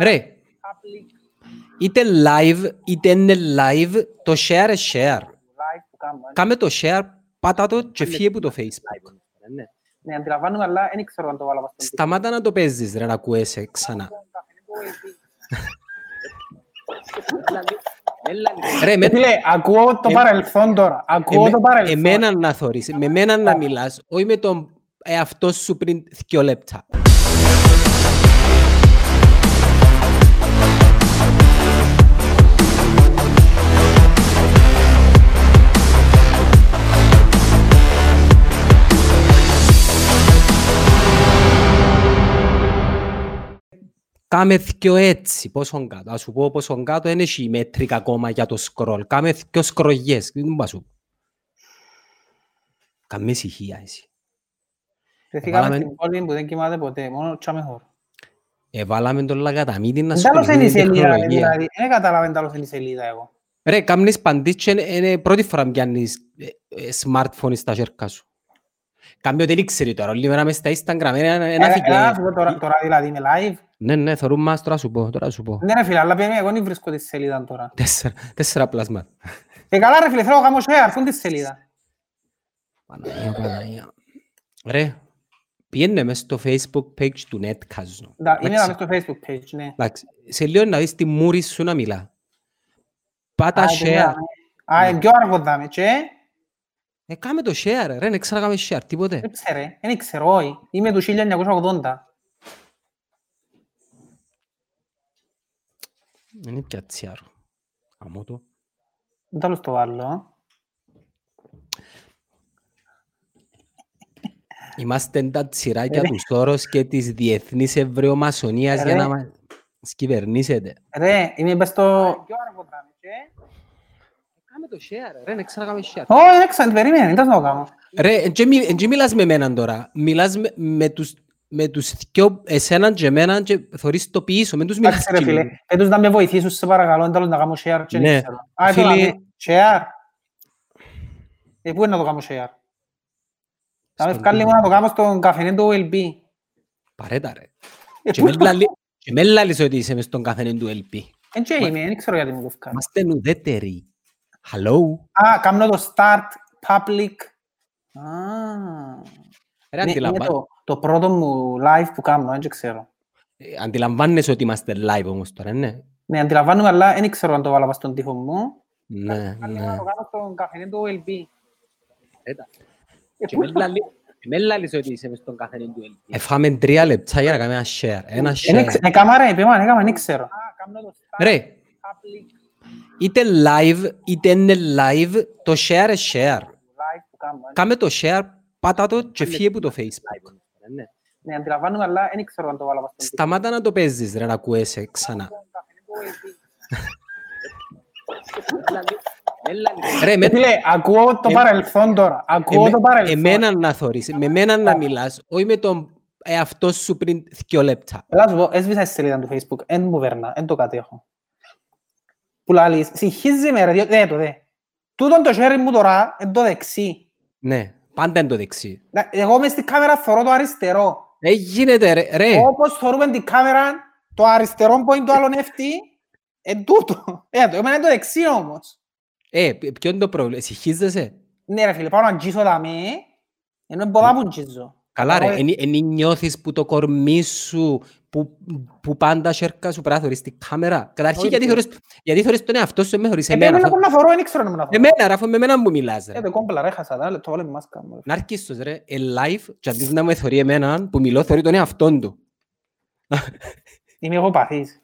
Ρε, είτε live, είτε είναι live, το share είναι share. Κάμε το share, πάτα το και φύγε από το facebook. Ναι, αντιλαμβάνομαι, αλλά δεν ξέρω αν το βάλω στον Σταμάτα να το παίζεις ρε, να ακούεσαι ξανά. Ρε, με, Φίλε, ακούω το Ε, παρελθόν τώρα. Ακούω εμέ- το παρελθόν. εμένα να θωρείς, με εμένα να μιλάς, όχι με τον εαυτό σου πριν δυο λεπτά. Κάμε δυο έτσι, πόσο κάτω. Ας σου πω πόσο κάτω δεν έχει μέτρικα ακόμα για το scroll. Κάμε δυο σκρογιές. Τι μου πας σου. Κάμε ησυχία εσύ. Βρεθήκαμε Βάλαμε- στην πόλη που δεν κοιμάται ποτέ, μόνο τσάμε χώρο. Εβάλαμε τον λαγαταμίτη να Τέλος ασχοληθεί είναι με η την σελίδα, τεχνολογία. δηλαδή. Δεν κατάλαβε τέλος είναι η σελίδα εγώ. Ρε, κάμνεις παντής και είναι- είναι πρώτη φορά πιάνεις ε, ε, smartphone στα χέρια σου. Κάμει ότι δεν ξέρει τώρα, όλη μέρα μες στα Instagram, ένα, ένα Ε, φυγέ. ε, να σου πω τώρα- Τώρα δηλαδή είμαι live. Ναι, ναι, θωρούν μας, τώρα σου πω, τώρα σου πω. Ναι ρε φίλε, αλλά πήγαινε, εγώ δεν βρίσκω τη σελίδα τώρα. Τέσσερα, τέσσερα πλάσματα. Ε, καλά ρε φίλε, θέλω να κάνω share, αφού είναι τη σελίδα. Παναγία, Παναγία. Ρε, πιένε μες στο facebook page του Netcast. Ντα, Είναι Εντάξει. εδώ στο facebook page, ναι. Εντάξει, σε λίγο να δεις τη μούρη σου να μιλά. Πάτα Α, share. τελειώναμε. Α, ε, πιο αργό δάμε, και Ε, κάμε το share, ρε, δεν ξέρω να κάνουμε share, τίποτε. δεν ξέρε, δεν ξέρω, όχι. Είμαι του 1980. Είναι πια τσιάρο. Αμώ το. Δεν τέλος το βάλω. Είμαστε τα τσιράκια του Σόρος και της Διεθνής Εβραιομασονίας για Ρε. να μας κυβερνήσετε. Ρε, είμαι μες στο... Πιο αργό δάμε, και... Κάμε το share, ρε, δεν ξέρω να κάνουμε share. Όχι, δεν ξέρω, περίμενε, δεν θα το κάνω. Ρε, εν και μι- εν και μιλάς με εμένα τώρα. Μιλάς με, με τους, με τους δυο, εσέναν και εμένα και θωρείς το πίσω, με τους μιλάς Εντάξει ρε και φίλε, μου. έτους να με βοηθήσουν σε παρακαλώ, δεν τέλος να κάνω share και Ναι. δεν ξέρω. Α, εδώ Φίλε- δάμε, share. Ε, πού είναι να το κάνω share; Θα με Στον βγάλει τοίχο. μόνο να το κάνω στον καφενέ του OLB. Παρέτα ρε. Ε, Και πού με λαλεί- και με λαλείς ότι είσαι μες στον καθένα του LP. Εν και είμαι, δεν ξέρω γιατί μου το βγάλει. Είμαστε ουδέτεροι. Hello. Α, κάνω το start public. Α, Ρε, ναι, είναι αντιλαμβα- το, το πρώτο μου live που κάνω, δεν ξέρω. ε, αντιλαμβάνεσαι ότι είμαστε live όμως τώρα, ναι. Ναι, αντιλαμβάνομαι, αλλά δεν ξέρω αν το βάλα πας στον τοίχο μου. Ναι, Βγάλει ναι. μόνο να το κάνω στον καφενέ του OLB. Παρέτα. Ε, Και πού με λαλεί- και με λαλείς ότι είσαι μες στον καθένα του LP. Εφάμε τρία λεπτά για να κάνουμε ένα share. Ένα Εν share. εξ- Ε, κάμα ρε, είπαμε, έκαμα, δεν ξέρω. Α, κάνω το start Ρε, public είτε live, είτε είναι live, το share είναι share. live που κάνω. Κάμε το share, πάτα το και φύγε από το facebook. Ναι, αντιλαμβάνομαι, αλλά δεν ξέρω αν το βάλα πας στον τοίχο. Σταμάτα να το παίζεις ρε, να ακούεσαι ξανά. Ρε, με, Ε, Φίλε, ακούω το Ε, παρελθόν τώρα. Ακούω εμέ- το παρελθόν. εμένα να θωρείς, με εμένα να μιλάς, όχι με τον εαυτό σου πριν δυο λεπτά. Έλα σου πω, έσβησα τη σελίδα του Facebook, εν μου βέρνα, εν το κατέχω. Που λαλείς, συγχύζεις με ρε, διότι δε το δε. Τούτον το χέρι μου τώρα, εν το δεξί. Ναι, πάντα είναι το δεξί. Να- Εγώ μες στην κάμερα θωρώ το αριστερό. Ε, γίνεται ρε, ρε. Όπως θωρούμε την κάμερα, το αριστερό που είναι το άλλο νεύτη, εν τούτο. Ε, το εμένα είναι το δεξί όμως. Ε, ποιο είναι το πρόβλημα, συγχύζεσαι. Ναι ρε φίλε, πάω να αγγίσω τα με, ενώ είναι πολλά που αγγίζω. Καλά ρε, Εγώ- εν, εν νιώθεις που το κορμί σου, που, που πάντα σέρκα σου πρέπει να θωρείς την κάμερα. Καταρχήν Όχι, γιατί ρε. θωρείς, γιατί θωρείς τον εαυτό σου, με θωρείς Ε, εμένα. πρέπει αφού- να θωρώ, δεν ξέρω να μου να θωρώ. Εμένα, ρε, αφού με εμένα μου μιλάς Ε, ρε. το κόμπλα ρε, χάσα τα, το βάλε μάσκα μου. ρε. Να αρκίστος ρε, ε, live και αντί να με θωρεί εμένα που μιλώ, θωρεί τον εαυτόν του. Είμαι εγώ παθής.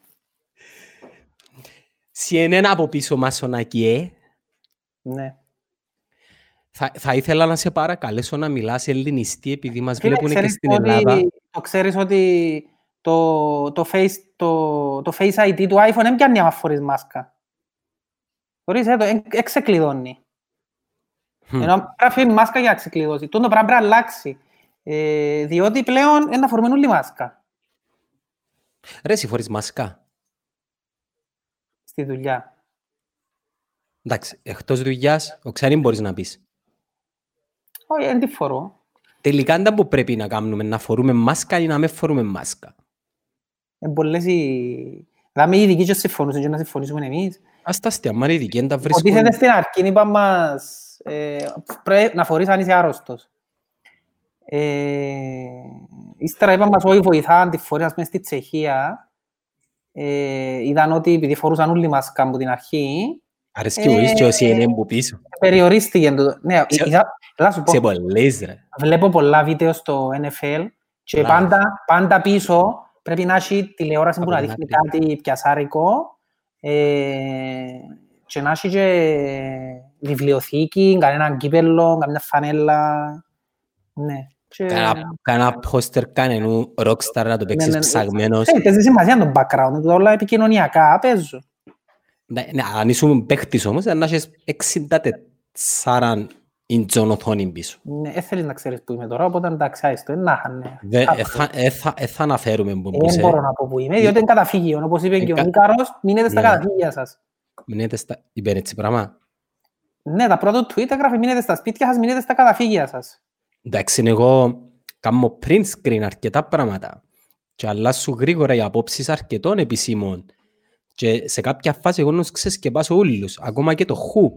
CNN από πίσω μασονακιέ, Ναι. θα, θα ήθελα να σε παρακαλέσω να μιλάς ελληνιστή επειδή μας Φίλε, βλέπουν και ξέρεις στην ότι- Ελλάδα. Το ξέρεις ότι το, το, face, το, το Face ID του iPhone δεν πιάνει άμα φορείς μάσκα. Φορείς, ε, το, εν- εν ξεκλειδώνει. Χμ. Ενώ πρέπει να φέρει μάσκα για να ξεκλειδώσει. Τούτο πράγμα πρέπει να αλλάξει. Ε, διότι πλέον είναι να φορούμε όλοι μάσκα Ρε, εσύ φορείς μάσκα; στη δουλειά. Εντάξει, εκτός δουλειάς, ο ξέρει μπορείς να πεις. Όχι, δεν τη φορώ. Τελικά δεν που πρέπει να κάνουμε, να φορούμε μάσκα ή να μην φορούμε μάσκα. Είναι πολλές οι... Δηλαδή οι ειδικοί και συμφωνούσαν και να συμφωνήσουμε εμείς. Ας τα αστεία, μα είναι ειδικοί, δεν τα Υποτίθεται βρίσκουν. στην αρχή είπαν μας ε, πρέπει να φορείς αν είσαι άρρωστος. Ε, ύστερα είπαν μας όχι βοηθά αν τη φορείς ας πούμε στη Τσεχία. Ε, είδαν ότι επειδή φορούσαν όλοι μάσκα από την αρχή, Αρέσκει ο εις και ο CNN που πίσω. περιορίστηκε το... Ναι, Σε- είδα, έλα σου πω, Σε πολλές ρε. βλέπω πολλά βίντεο στο NFL και Live. πάντα, πάντα πίσω πρέπει να έχει τηλεόραση που να Από δείχνει την άκρη. κάτι πιασάρικο ε, και να έχει και βιβλιοθήκη, κανέναν κύπελλο, καμιά φανέλα. Ναι. Και... Κάνα- Κάνα πόστερ κανενού rockstar να το παίξεις ναι, ναι. ψαγμένος. Ε, παίζεις σημασία το background, το όλα επικοινωνιακά παίζουν. Ναι, ναι, Αν ήσουν παίχτης όμως, να έχεις 64 ιντσον οθόνη πίσω. Ναι, δεν θέλεις να ξέρεις που είμαι τώρα, οπότε εντάξει, άιστο, να είχαν, ναι. Δε- Κάπου. ε, θα- ε, θα- ε, θα αναφέρουμε που Δεν είσαι. μπορώ να πω που είμαι, διότι είναι καταφύγιο. Όπως είπε και ο Εκα- Νίκαρος, μείνετε στα Ναι. καταφύγια σας. Μείνετε στα... Είπε έτσι πράγμα. Ναι, τα πρώτα του tweet έγραφε μείνετε στα σπίτια σας, μείνετε στα καταφύγια σας. Εντάξει, εγώ κάνω print screen αρκετά πράγματα και αλλάσουν γρήγορα οι απόψεις αρκετών επισήμων και σε κάποια φάση εγώ να τους ξεσκεπάσω όλους, ακόμα και το χου.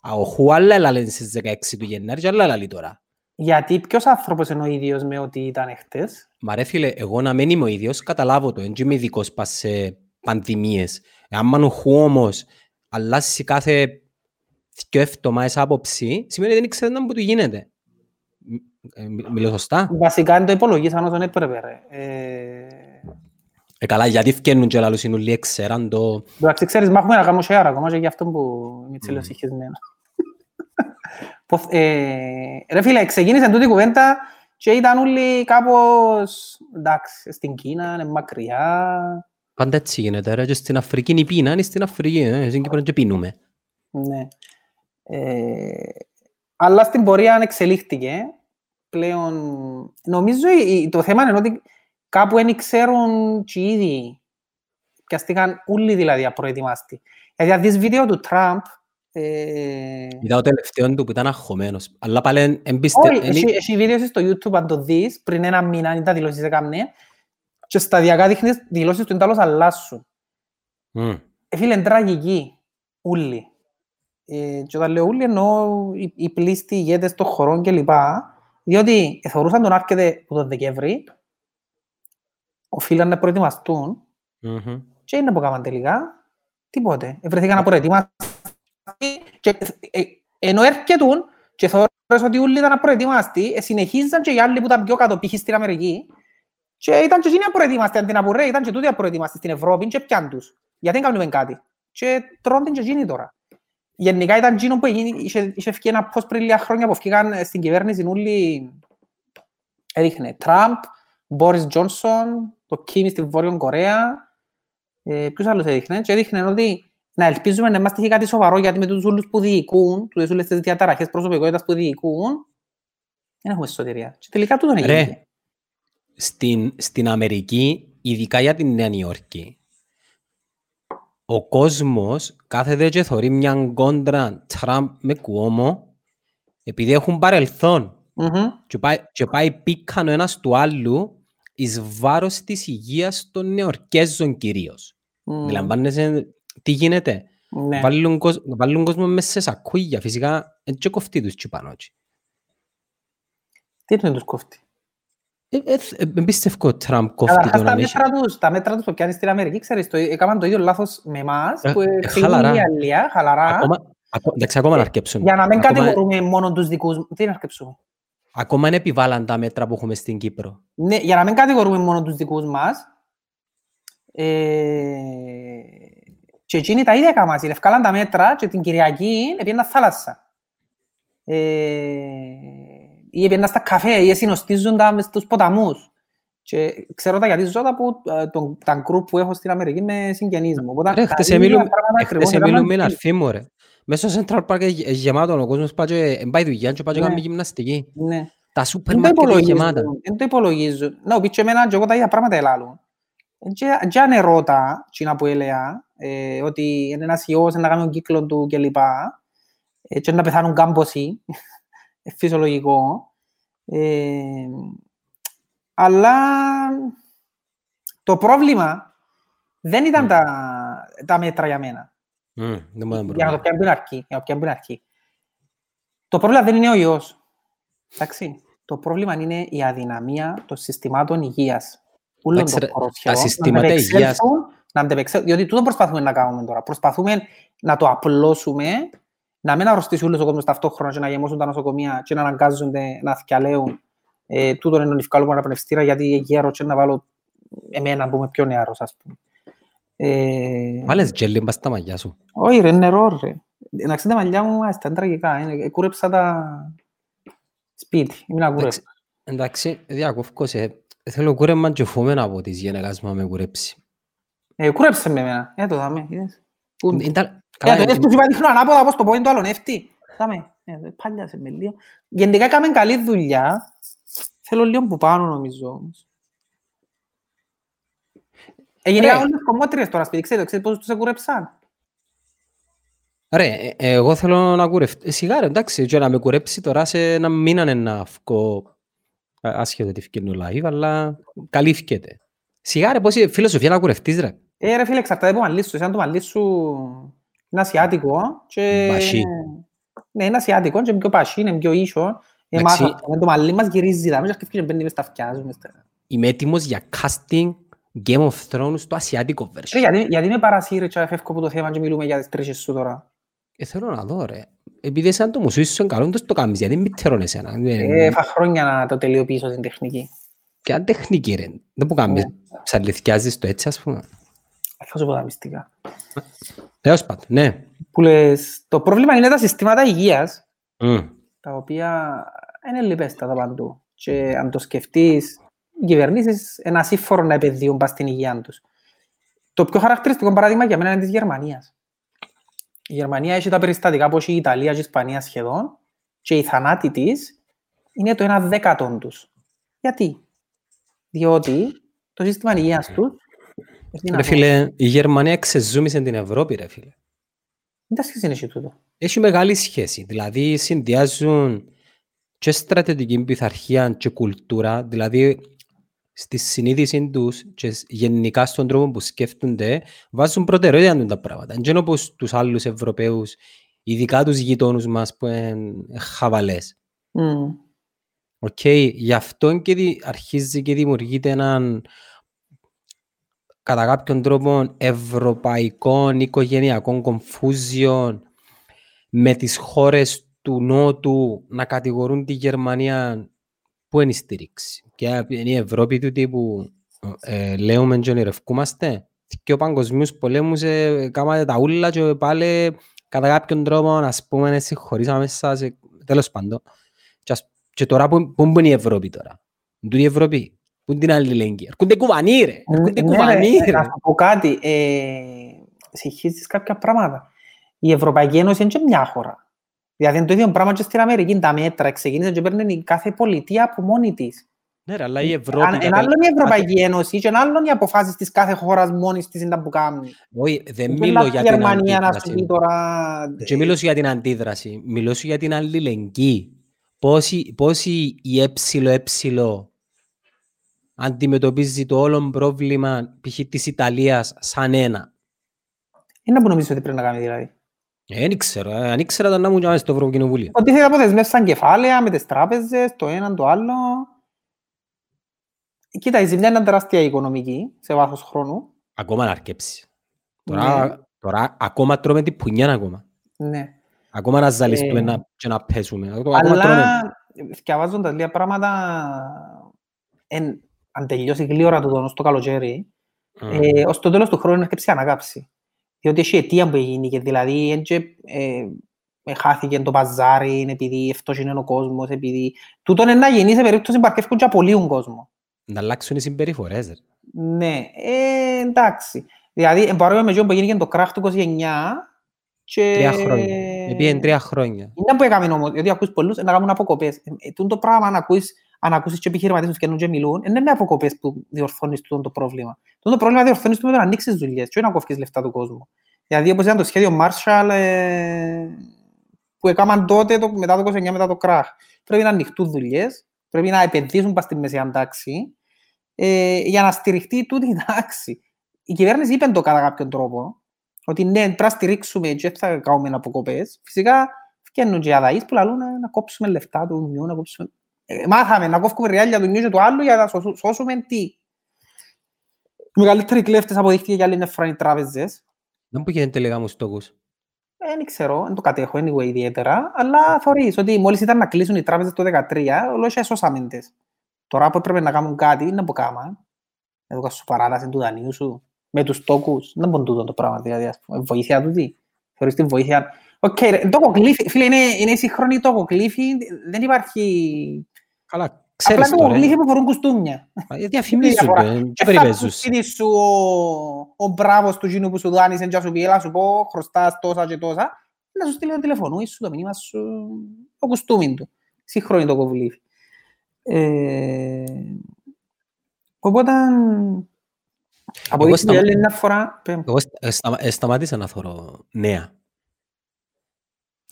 Α, Ο χου άλλα έλαλε στις 16 του Γενάρη και άλλα έλαλε τώρα. Γιατί ποιος άνθρωπος είναι ο ίδιος με ότι ήταν εχθές; Μα ρε φίλε, εγώ να μην είμαι ο ίδιος, καταλάβω το, δεν είμαι ειδικός πας σε πανδημίες. Εάν ο χου όμως αλλάσει κάθε δυο εβδομάδες άποψη, σημαίνει ότι δεν ξέρει να μου του γίνεται. Μ- ε, μι- Μιλώ σωστά; Βασικά δεν το υπολογίσαν όσον έπρεπε. Ρε. Ε, Ε, καλά, γιατί φκένουν και λαλούς είναι όλοι ξέραν το... εντάξει, ξέρεις, μ' έχουμε να κάνω share ακόμα και γι' αυτό που είμαι τσίλος συγχυσμένο. Ποθ- ε, Ρε φίλε, ξεκίνησε τούτη η κουβέντα και ήταν όλοι κάπως, εντάξει, στην Κίνα, είναι μακριά. Πάντα έτσι γίνεται ρε, και στην Αφρική είναι η πείνα, είναι στην Αφρική, ε, στην Κύπρο και πίνουμε. Ναι. Ε, αλλά στην πορεία εξελίχθηκε. Πλέον, νομίζω η- η- το θέμα είναι ότι κάπου δεν ξέρουν και οι ίδιοι. Πιαστήκαν όλοι δηλαδή απροετοιμάστοι. Γιατί αν δεις βίντεο του Τραμπ, ε, Είδα το τελευταίο του που ήταν αγχωμένος. Αλλά πάλι εμπίστε... όχι, έχει, έχει βίντεο στο YouTube αν το δεις, πριν ένα μήνα αν τα δηλώσεις έκαμνε, και σταδιακά δείχνεις δηλώσεις του εντάλλως αλλάσουν. Ε, φίλε, είναι τραγική. Ούλοι. Ε, και όταν λέω ούλοι εννοώ οι, οι πλήστοι ηγέτες των χωρών κλπ. Διότι θεωρούσαν τον άρκεται από τον Δεκέμβρη, οφείλαν να προετοιμαστούν και είναι που έκαναν τελικά. Τίποτε. Βρεθήκαν απροετοιμαστοί και ε, ενώ έρχετουν και θεωρούσαν ότι όλοι ήταν απροετοιμαστοί, ε, συνεχίζαν και οι άλλοι που ήταν πιο κάτω π.χ. στην Αμερική και ήταν και εκείνοι απροετοιμαστοί, αντί να πουρέ, ήταν και τούτοι απροετοιμαστοί στην Ευρώπη και πιάν τους. Γιατί δεν κάνουμε κάτι. Και τρώνε και εκείνοι τώρα. Γενικά ήταν εκείνο που έγινε, είχε, είχε βγει ένα post πριν λίγα χρόνια που βγήκαν στην κυβέρνηση όλοι έδειχνε Τραμπ, Μπόρις Τζόνσον, το Κίμι στη Βόρεια Κορέα, ε, ποιους άλλους έδειχνε; Και έδειχνε ότι να ελπίζουμε να είμαστε και κάτι σοβαρό γιατί με τους όλους που διοικούν, τους όλες τις διαταραχές προσωπικότητας που διοικούν, δεν έχουμε σωτηρία. Και τελικά τούτον έγινε. Ρε, στην, στην Αμερική, ειδικά για την Νέα Νιόρκη, ο κόσμος κάθεται και θωρεί μια κόντρα Τραμπ με Κουόμο επειδή έχουν παρελθόν Μμμ. και πάει, και πάει πίκαν ο ένας του άλλου εις βάρος της υγείας των Νεορκέζων κυρίως. Μμ. Αντιλαμβάνεσαι τι γίνεται; Ναι. Βάλουν, κόσμ- βάλουν κόσμο μέσα σε σακούγια. Φυσικά, δεν και κοφτεί τους τσιπάνω. έτσι. Τι είναι τους κόφτει. Ε, ε, ε, ε, πιστεύω ο Τραμπ κοφτεί Καταρχάς τον τα αν έχει- μέτρα τους, τα μέτρα τους που πιάνεις στην Αμερική, ξέρεις, το, έκαναν το ίδιο λάθος με εμάς, Ε, που ε, φύγουν χαλαρά. η Αλία, χαλαρά, Ακόμα, ακο- εντάξει, ακόμα να αρκέψουν. για να μην Ακόμα- κατηγορούμε μόνο τους δικούς μου. Τι να αρκεψούμε. Ακόμα είναι επιβάλλαν τα μέτρα που έχουμε στην Κύπρο. Ναι, για να μην κατηγορούμε μόνο τους δικούς μας, ε, και εκείνοι τα ίδια έκαναν, ευκάλαν τα μέτρα και την Κυριακή έπαιρναν θάλασσα. Ε, ή έπαιρναν στα καφέ, ή συνοστίζουν τα μες στους ποταμούς. Και ξέρω τα γιατί ζω τα που ε, τον, τα γκρουπ που έχω στην Αμερική με συγγενείς μου. Οπότε, Ρε, τα χτες ίδια εμίλουμε- πράγματα ε, ακριβώς χτες εμίλουμε με έκαναν την αρφή μου, ρε. Μέσα στο Central Park είναι γε- γεμάτο ο κόσμος πάει και ε, πάει δουλειά και πάει και Ναι. κάνει γυμναστική. Ναι. Τα σούπερ Δεν το μάρκετ είναι γεμάτα. υπολογίζουν. Δεν το υπολογίζουν. Να, πει και εμένα και εγώ τα ίδια πράγματα ελάλουν. Και- Και αν ερώτα, τσίνα που έλεγα, ε, ότι είναι ένας ιός να κάνει τον κύκλο του κλπ. ε, Και να πεθάνουν κάμποσοι, ε, φυσιολογικό. Ε, αλλά Το πρόβλημα δεν ήταν τα, τα μέτρα για μένα. Mm, δεν μου για να το πιάνουν αρκεί. Για να το πιάνουν αρκεί. Το πρόβλημα δεν είναι ο ιός. Εντάξει. Το πρόβλημα είναι η αδυναμία των συστημάτων υγείας. Ούλων των Τα συστήματα υγείας... Να αντεπεξέλθουν, διότι τούτο προσπαθούμε να κάνουμε τώρα. Προσπαθούμε να το απλώσουμε, να μην αρρωστήσει όλος ο κόσμος ταυτόχρονα και να γεμώσουν τα νοσοκομεία και να αναγκάζονται να θυκαλέουν ε, τούτο είναι να βγάλουμε ένα πνευστήρα γιατί γέρο και να βάλω εμένα που είμαι πιο νεαρός, ας πούμε. Ε... Βάλες τζέλι μπας στα μαλλιά σου. Όχι ρε, νερό ρε. Να ξέρετε τα μαλλιά μου, ήταν τραγικά. Ε, κούρεψα τα σπίτι. Είμαι να κούρεψα. Εντάξει, διακόφκω σε. Θέλω κούρεμα και φοβένα από τις γενεγάς μου με κουρέψει. Ε, κούρεψε με εμένα. Ε, το δάμε. Είδες. Ε, το είδες που σου είπα δείχνω ανάποδα πώς το πόδι του άλλον έφτει. Δάμε. Ε, πάλιασε με λίγο. Γενικά έκαμε καλή δουλειά. Θέλω λίγο που πάνω νομίζω όμως. Έγινε όλες τις κομμότριες τώρα σπίτι, ξέρετε, ξέρετε πώς τους εκουρέψαν. Ρε, ε, εγώ θέλω να κουρευτώ. Ε, σιγά ρε, εντάξει, και να με κουρέψει τώρα σε ένα μήνα να βγω άσχετα τι φκένω live, αλλά καλύφκεται. Σιγά ρε, πώς είναι φιλοσοφία να κουρευτείς ρε. Ε, ρε φίλε, εξαρτάται από μαλλί σου. Εσένα το μαλλί σου είναι ασιάτικο και... Μπασί. Ναι, είναι ασιάτικο και είναι πιο πασί, είναι πιο ίσο. Εμάς, το μαλλί μας γυρίζει, δάμε, και και μπαίνει μες τα αυτιά σου. Είμαι έτοιμος για casting Game of Thrones στο ασιάτικο version. γιατί, γιατί με παρασύρε και φεύγω από το θέμα και μιλούμε για τις τρίχες σου τώρα; Ε, θέλω να δω ρε. Επειδή εσένα το μουσείο σου είναι καλό, το κάνεις, γιατί μην τέρων εσένα. Ε, έφα χρόνια να το τελειοποιήσω την τεχνική. Ποια τεχνική ρε. Δεν που κάνεις, ψαληθιάζεις το έτσι ας πούμε. Θα σου πω τα μυστικά. Έως πάντων, ναι. Που λες, το πρόβλημα είναι τα συστήματα υγείας, mm. τα οποία είναι λιπέστατα παντού. Και αν το σκεφτείς, οι κυβερνήσεις ένα σύμφορο να επενδύουν πας στην υγεία τους. Το πιο χαρακτηριστικό παράδειγμα για μένα είναι της Γερμανίας. Η Γερμανία έχει τα περιστατικά όπως η Ιταλία και η Ισπανία σχεδόν και η θανάτη της είναι το ένα δέκατο τους. Γιατί; Διότι το σύστημα υγείας τους Ρε φίλε, η Γερμανία ξεζούμισε την Ευρώπη, ρε φίλε. Δεν τα σχέση είναι τούτο. Έχει μεγάλη σχέση. Δηλαδή συνδυάζουν και στρατιωτική πειθαρχία και κουλτούρα, δηλαδή στη συνείδηση τους και γενικά στον τρόπο που σκέφτονται, βάζουν προτεραιότητα τα πράγματα. Δεν είναι όπως τους άλλους Ευρωπαίους, ειδικά τους γειτόνους μας που είναι χαβαλές. Mm. Okay. Γι' αυτό και αρχίζει και δημιουργείται έναν κατά κάποιον τρόπο ευρωπαϊκών οικογενειακών κομφούζιων με τις χώρες του Νότου να κατηγορούν τη Γερμανία που είναι η στήριξη. Και είναι η Ευρώπη του τύπου ε, λέμε και ονειρευκούμαστε και ο παγκοσμίους πολέμους ε, κάματε τα ούλα και πάλι κατά κάποιον τρόπο ας πούμε συγχωρήσαμε μέσα σε τέλος πάντων. Και, και τώρα που, που είναι η Ευρώπη τώρα. Πού είναι η Ευρώπη. Πού είναι την αλληλεγγύη. Έρχονται κουβανοί ρε. Έρχονται κουβανοί ρε. Να σου πω κάτι. Ε, συγχύσεις κάποια πράγματα. Η Ευρωπαϊκή Ένωση είναι και μια χώρα. Δηλαδή είναι το ίδιο πράγμα και στην Αμερική. Τα μέτρα ξεκίνησαν και παίρνουν κάθε πολιτεία από μόνη της. Ναι, αλλά η Ευρώπη... Ένα άλλο η Ευρωπαϊκή Ένωση και ένα άλλο οι αποφάσεις της κάθε χώρας μόνης της είναι τα που κάνει. Όχι, δεν μιλώ για την αντίδραση. Τώρα... Και μιλώ για την αντίδραση. Μιλώ για την αλληλεγγύη. Πώς η έψιλο έψιλο αντιμετωπίζει το όλο πρόβλημα π.χ. της Ιταλίας σαν ένα; Είναι που νομίζω ότι πρέπει να κάνει δηλαδή. Ε, δεν ξέρω. Αν ήξερα να μου στο Ευρωκοινοβούλιο. Ότι θέλει αποδεσμεύσαν κεφάλαια με τις τράπεζες, το έναν το άλλο. Κοίτα, η ζημιά είναι τεράστια οικονομική σε βάθος χρόνου. Ακόμα να αρκέψει. Τώρα, ναι. τώρα ακόμα τρώμε την πουνιά ακόμα. Ναι. Ακόμα να ζαλιστούμε ε... να, και να πέσουμε. Αλλά, διαβάζοντας λίγα πράγματα, εν, αν τελειώσει γλύωρα του δόνο στο καλοκαίρι, mm. ε, ως το τέλος του χρόνου να αρκέψει ανακάψει. Διότι έχει αιτία που έγινε και δηλαδή ε, ε, χάθηκε το παζάρι επειδή αυτός είναι ο κόσμος, επειδή... Τούτο είναι να γίνει σε περίπτωση που αρκεύκουν και απολύουν κόσμο. Να αλλάξουν οι συμπεριφορές. Ναι, ε, εντάξει. Δηλαδή, παρόμοιο με που έγινε το κράχ του 29 και... Τρία χρόνια. Επίεν τρία χρόνια. Είναι που έκαμε όμως, γιατί ακούς πολλούς να κάνουν αποκοπές. Ε, ε το πράγμα να ακούεις, αν ακούσεις και επιχειρηματίες που και μιλούν, είναι με αποκοπές που διορθώνεις το πρόβλημα. Το πρόβλημα διορθώνεις το με το να ανοίξεις δουλειές και να κόφεις λεφτά του κόσμου. Δηλαδή, όπως ήταν το σχέδιο Marshall ε, που έκαναν τότε το, μετά το 29 μετά το κράχ. Πρέπει να ανοιχτούν δουλειές, πρέπει να επενδύσουν πας στη μεσαία τάξη ε, για να στηριχτεί τούτη η τάξη. Η κυβέρνηση είπε το κατά κάποιον τρόπο, ότι ναι, πρέπει να στηρίξουμε και θα κάνουμε αποκοπές. Φυσικά, φτιάχνουν και οι αδαείς που λαλούν να κόψουμε λεφτά του νιού, να κόψουμε... Ε, μάθαμε να κόφουμε ριάλια του νιού και του άλλου για να σώσουμε τι. Οι μεγαλύτεροι κλέφτες αποδείχτηκε για άλλη μια φορά οι τράπεζες. Δεν που γίνεται λίγα μου στόχους. Δεν ξέρω, δεν το κατέχω anyway ιδιαίτερα, αλλά θεωρείς ότι μόλις ήταν να κλείσουν οι τράπεζες το 2013, ολόχια σώσαμε τις. Τώρα που έπρεπε να κάνουν κάτι, είναι από κάμα. Εδώ σου παράταση του δανείου σου, με τους τόκους. Δεν μπορεί τούτο το πράγμα, δηλαδή, ας πούμε, βοήθεια του τι. Θεωρείς την βοήθεια. Οκ, okay, τοκοκλήφι, φίλε, είναι, είναι σύγχρονη τοκοκλήφι, δεν υπάρχει... Καλά, ξέρεις Απλά τοκοκλήφι που φορούν κουστούμια. Διαφημίζονται και περιπέζουν. Θα σου ο, ο μπράβος του γίνου που σου δάνεισε και σου πει, έλα σου πω, χρωστάς τόσα και τόσα, να σου στείλει το τηλεφωνούι σου, το μήνυμα σου, το κουστούμι του. Σύγχρονη τοκοκλήφι. Ε, οπότε, από Εγώ εκεί σταμα- άλλη μια φορά... πέ- Εγώ στα- σταμα- ε, σταμάτησα να θωρώ νέα.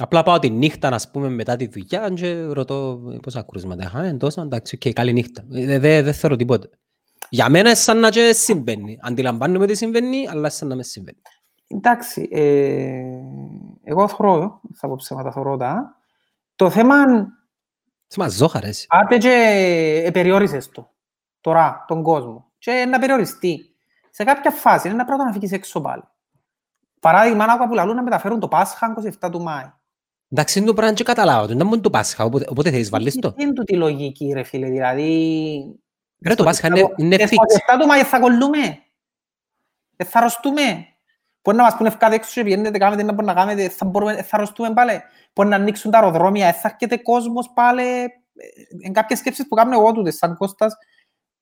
Απλά πάω τη νύχτα, να πούμε, μετά τη δουλειά και ρωτώ ε, πόσα κρούσματα είχαμε, τόσο, εντάξει, οκ, καλή νύχτα. Ε, Δεν δε, δε θωρώ τίποτε. Για μένα είναι σαν να και συμβαίνει. Αντιλαμβάνομαι τι συμβαίνει, αλλά σαν να μεν συμβαίνει. Εντάξει, ε, εγώ θωρώ, θα πω ψέματα θωρώ τα. Το θέμα, Σε μας ζόχαρες. άντε και επεριόρισες το, τώρα, τον κόσμο, και να περιοριστεί. Σε κάποια φάση είναι να πρέπει να φύγεις έξω πάλι. Παράδειγμα, άκουα που λαλούν να μεταφέρουν το Πάσχα 27 του Μάη. Εντάξει, είναι το πράγμα και καταλάβω. Δεν είναι μόνο το Πάσχα, οπότε, οπότε θέλεις βάλεις το. Τι είναι τούτη η λογική, ρε φίλε, δηλαδή... Ρε, το Πάσχα είναι, είναι Και fix. στο 27 του Μάη θα κολλούμε. Δεν θα αρρωστούμε. Μπορεί να μας πούνε ευκάτε έξω και πηγαίνετε, κάνετε να μπορεί να κάνετε, θα, μπορούμε, θα αρρωστούμε πάλι. Μπορεί να ανοίξουν τα αεροδρόμια, ε, θα έρχεται κόσμος πάλι. Ε, Εν κάποιες σκέψεις που κάνω εγώ τούτες, σαν Κώστας.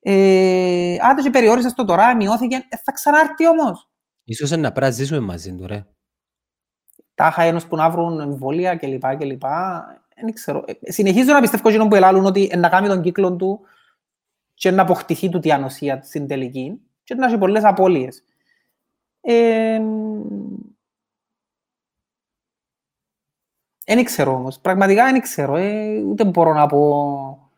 Ε, άντε και περιόρισες το τώρα, μειώθηκε, ε, θα ξανάρθει όμως. Ίσως είναι να πρέπει να ζήσουμε μαζί του, ρε. Τάχα ένας που να βρουν εμβόλια κλπ. κλπ. Δεν ξέρω. Ε, Συνεχίζω να πιστεύω εκείνον που ελάλουν ότι ε, να κάνει τον κύκλο του και να αποκτηθεί του τη ανοσία στην τελική και να έχει πολλές απώλειες. Ε, Δεν ξέρω όμως. Πραγματικά δεν ξέρω. Ε, ούτε μπορώ να πω...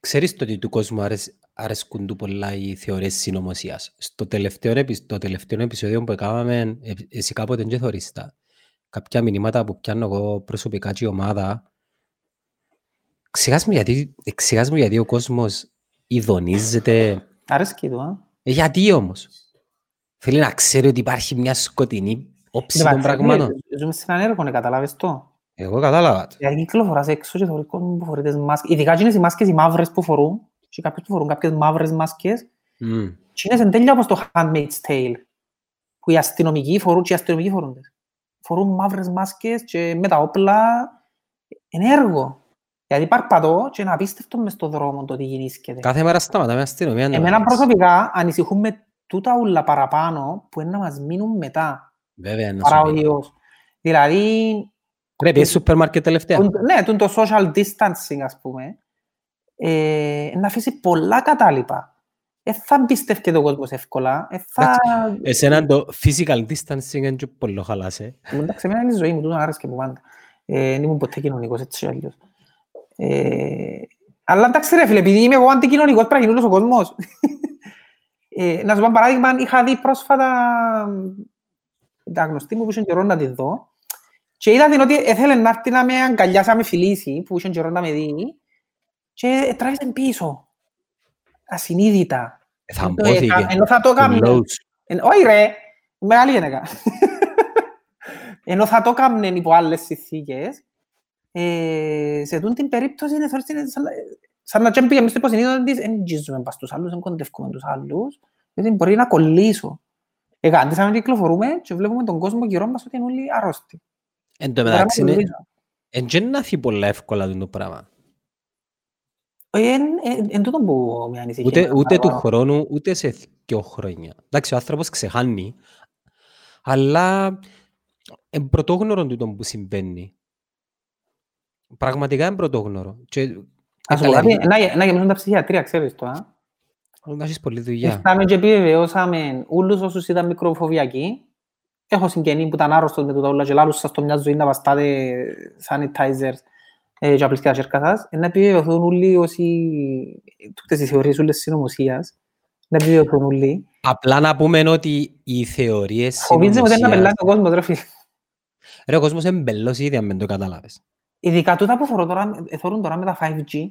Ξέρεις το ότι του κόσμου αρέσ, αρέσκουν του πολλά οι θεωρίες συνωμοσίας. Στο τελευταίο, επει- το τελευταίο επεισόδιο που έκαναμε, ε, εσύ κάποτε δεν θεωρείς τα. Κάποια μηνύματα που πιάνω εγώ προσωπικά και η ομάδα, εξηγάς μου γιατί, εξηγάς μου γιατί ο κόσμος ειδονίζεται. Αρέσκει του, α. Ε, γιατί όμως; Θέλει να ξέρει ότι υπάρχει μια σκοτεινή όψη των πραγμάτων. Ζούμε σε έναν έργο, ναι, καταλάβες το. Εγώ κατάλαβα. το. Δηλαδή κυκλοφοράς έξω και θεωρείς κόσμο που φορεί τις μάσκες. Ειδικά εκείνες οι μάσκες οι μαύρες που φορούν και κάποιους που φορούν κάποιες μαύρες μάσκες Μμ. και είναι εν τέλεια όπως το Handmaid's Tale που οι αστυνομικοί φορούν και οι αστυνομικοί φορούν τις. Φορούν μαύρες μάσκες και με τα όπλα είναι έργο. Γιατί παρπατώ και είναι απίστευτο μες στον δρόμο το τι γεννήσκεται. Κάθε μέρα σταματάμε αστυνομία. να Εμένα μας- προσωπικά ανησυχούμε τούτα ούλα παραπάνω που είναι να μας μείνουν μετά Βέβαια, να παρά σου ο πει. ιός. Δηλαδή, Ρε, πήγες στο σούπερ μάρκετ τελευταία. Τούν- Ναι, τούν το social distancing, ας πούμε, ε, να αφήσει πολλά κατάλοιπα. Δεν θα εμπιστεύκεται ο κόσμος εύκολα. Ε, θα... Εσένα το physical distancing είναι και πολύ χαλάσε. Εντάξει, εμένα είναι η ζωή μου, τούτο άρεσε και που πάντα. Ε, δεν ήμουν ποτέ κοινωνικός, έτσι ή αλλιώς. Ε, αλλά εντάξει ρε φίλε, επειδή είμαι εγώ αντικοινωνικός, πρέπει να γίνει όλος ο κόσμος. ε, να σου πω ένα παράδειγμα, είχα δει πρόσφατα τα γνωστή μου που είχε καιρό να τη δω και είδα την ότι έθελε να έρθει να με αγκαλιάσει, να με φιλήσει, που είχε καιρό να με δει και τράβησε πίσω. Ασυνείδητα. Ε, Θα Ε, μπόθηκε. κα- Ενώ θα το έκανε. Close. Εν- Όχι ρε, μεγάλη γενέκα. Ενώ θα το έκαναν υπό άλλες συνθήκες, ε, σε τούν την περίπτωση είναι θεωρείς είναι σαν, σαν να τσέμπει εμείς το υποσυνείδητο της, δεν γίζουμε πας τους άλλους, δεν κοντεύκουμε τους άλλους, γιατί μπορεί να κολλήσω. Εγάντε σαν να κυκλοφορούμε και βλέπουμε τον κόσμο γύρω μας ότι είναι όλοι αρρώστοι. Εν τω Μπορεί να μεταξύ, είναι- κολλήσω. εν και να έρθει πολλά εύκολα το πράγμα. Ε, εν- εν- Εν τούτο που με ανησυχεί. Ούτε, εμένα, ούτε του παραπάνω. χρόνου, ούτε σε δύο χρόνια. Εντάξει, ο άνθρωπος ξεχάνει, αλλά είναι πρωτόγνωρο τούτο που συμβαίνει. Πραγματικά είναι πρωτόγνωρο. Και Ας σου πω κάτι, να- να γεμίσουν τα ψυχιατρία, ξέρεις το, α. να έχεις πολλή δουλειά. Ήρθαμε και επιβεβαιώσαμε όλους όσους ήταν μικροφοβιακοί. Έχω συγγενή που ήταν άρρωστος με τούτα όλα και λάλλους σας το μια ζωή να βαστάτε sanitizers ε, και απλείς και τα χέρια σας. Ε, Να επιβεβαιωθούν όλοι όσοι τούτες οι θεωρίες όλες συνωμοσίας Να επιβιωθούν όλοι. Απλά να πούμε ότι οι θεωρίες Φοβίζει ότι είναι να πελάσει ο κόσμος, ρε φίλε. Ρε ο κόσμος είναι μπελός ήδη, αν δεν το κατάλαβες. Ειδικά τούτα που θεωρώ τώρα, ε, θεωρούν τώρα με τα 5G,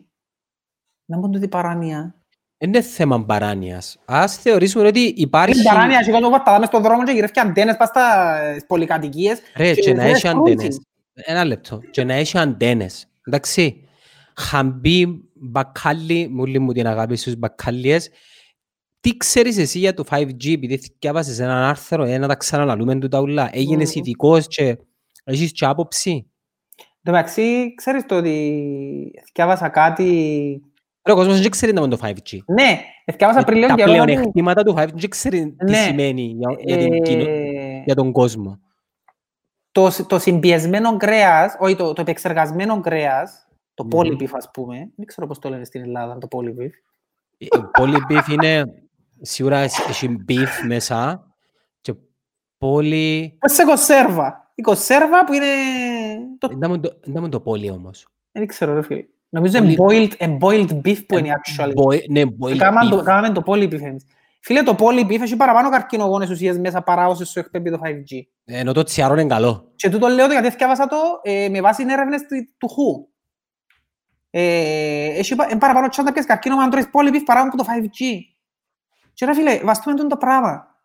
να μπουν τούτη παράνοια. Είναι θέμα παράνοιας. Ας θεωρήσουμε ότι υπάρχει... Είναι παράνοια, και κόσμο πατάτα μες στον δρόμο και γυρεύει αντένες πας στις πολυκατοικίες. Ρε, και να δεν έχει σκρούτσι. αντένες. Ένα λεπτό. Και να έχει αντένες. Εντάξει. Χαμπή, μπακάλι, μούλη μου την αγάπη στους μπακάλιες. Τι ξέρεις εσύ για το 5G, επειδή θυκιάβασες έναν άρθρο, ε, να τα ξαναλαλούμε του τα ούλα. Έγινες Μμμ. ειδικός και έχεις και άποψη; Εν τω μεταξύ, ξέρεις το ότι θυκιάβασα κάτι... Ρε, ο κόσμος δεν ξέρει να είναι το 5G. Ναι, θυκιάβασα πριν λίγο Τα καιρό ότι... πλεονεκτήματα του 5G δεν ξέρει τι Ναι. σημαίνει για, για, την κοινο- ε, για τον κόσμο. Το, το συμπιεσμένο κρέας, όχι το, το επεξεργασμένο κρέας, το Μμμ. polybeef ας πούμε, δεν ξέρω πώς το λένε στην Ελλάδα το polybeef. Ε, Πολύ beef είναι, σίγουρα έχει beef μέσα και πολύ... Πώς σε κονσέρβα; Η κονσέρβα που είναι... Το... Δεν μου το- δεν μου το πολύ όμως. Δεν ξέρω ρε φίλε. Νομίζω είναι boiled, ε, boiled beef που είναι actually. Boy- Ναι, boiled Κάμαν το, beef. κάμαμε το polybeef εμείς. Φίλε, το polybeef έχει παραπάνω καρκινογόνες ουσίες μέσα παρά όσες σου εκπέμπει το 5G. Ενώ το τσιάρο είναι καλό. Και τούτο λέω το γιατί θυκιάβασα το ε, με βάση έρευνες του- του χου. Ε, έχει πα- είναι παραπάνω τσάντα πιες καρκίνο αν τρώεις polybeef παρά από το 5G. Και ρε φίλε, βαστούμε τον το πράγμα.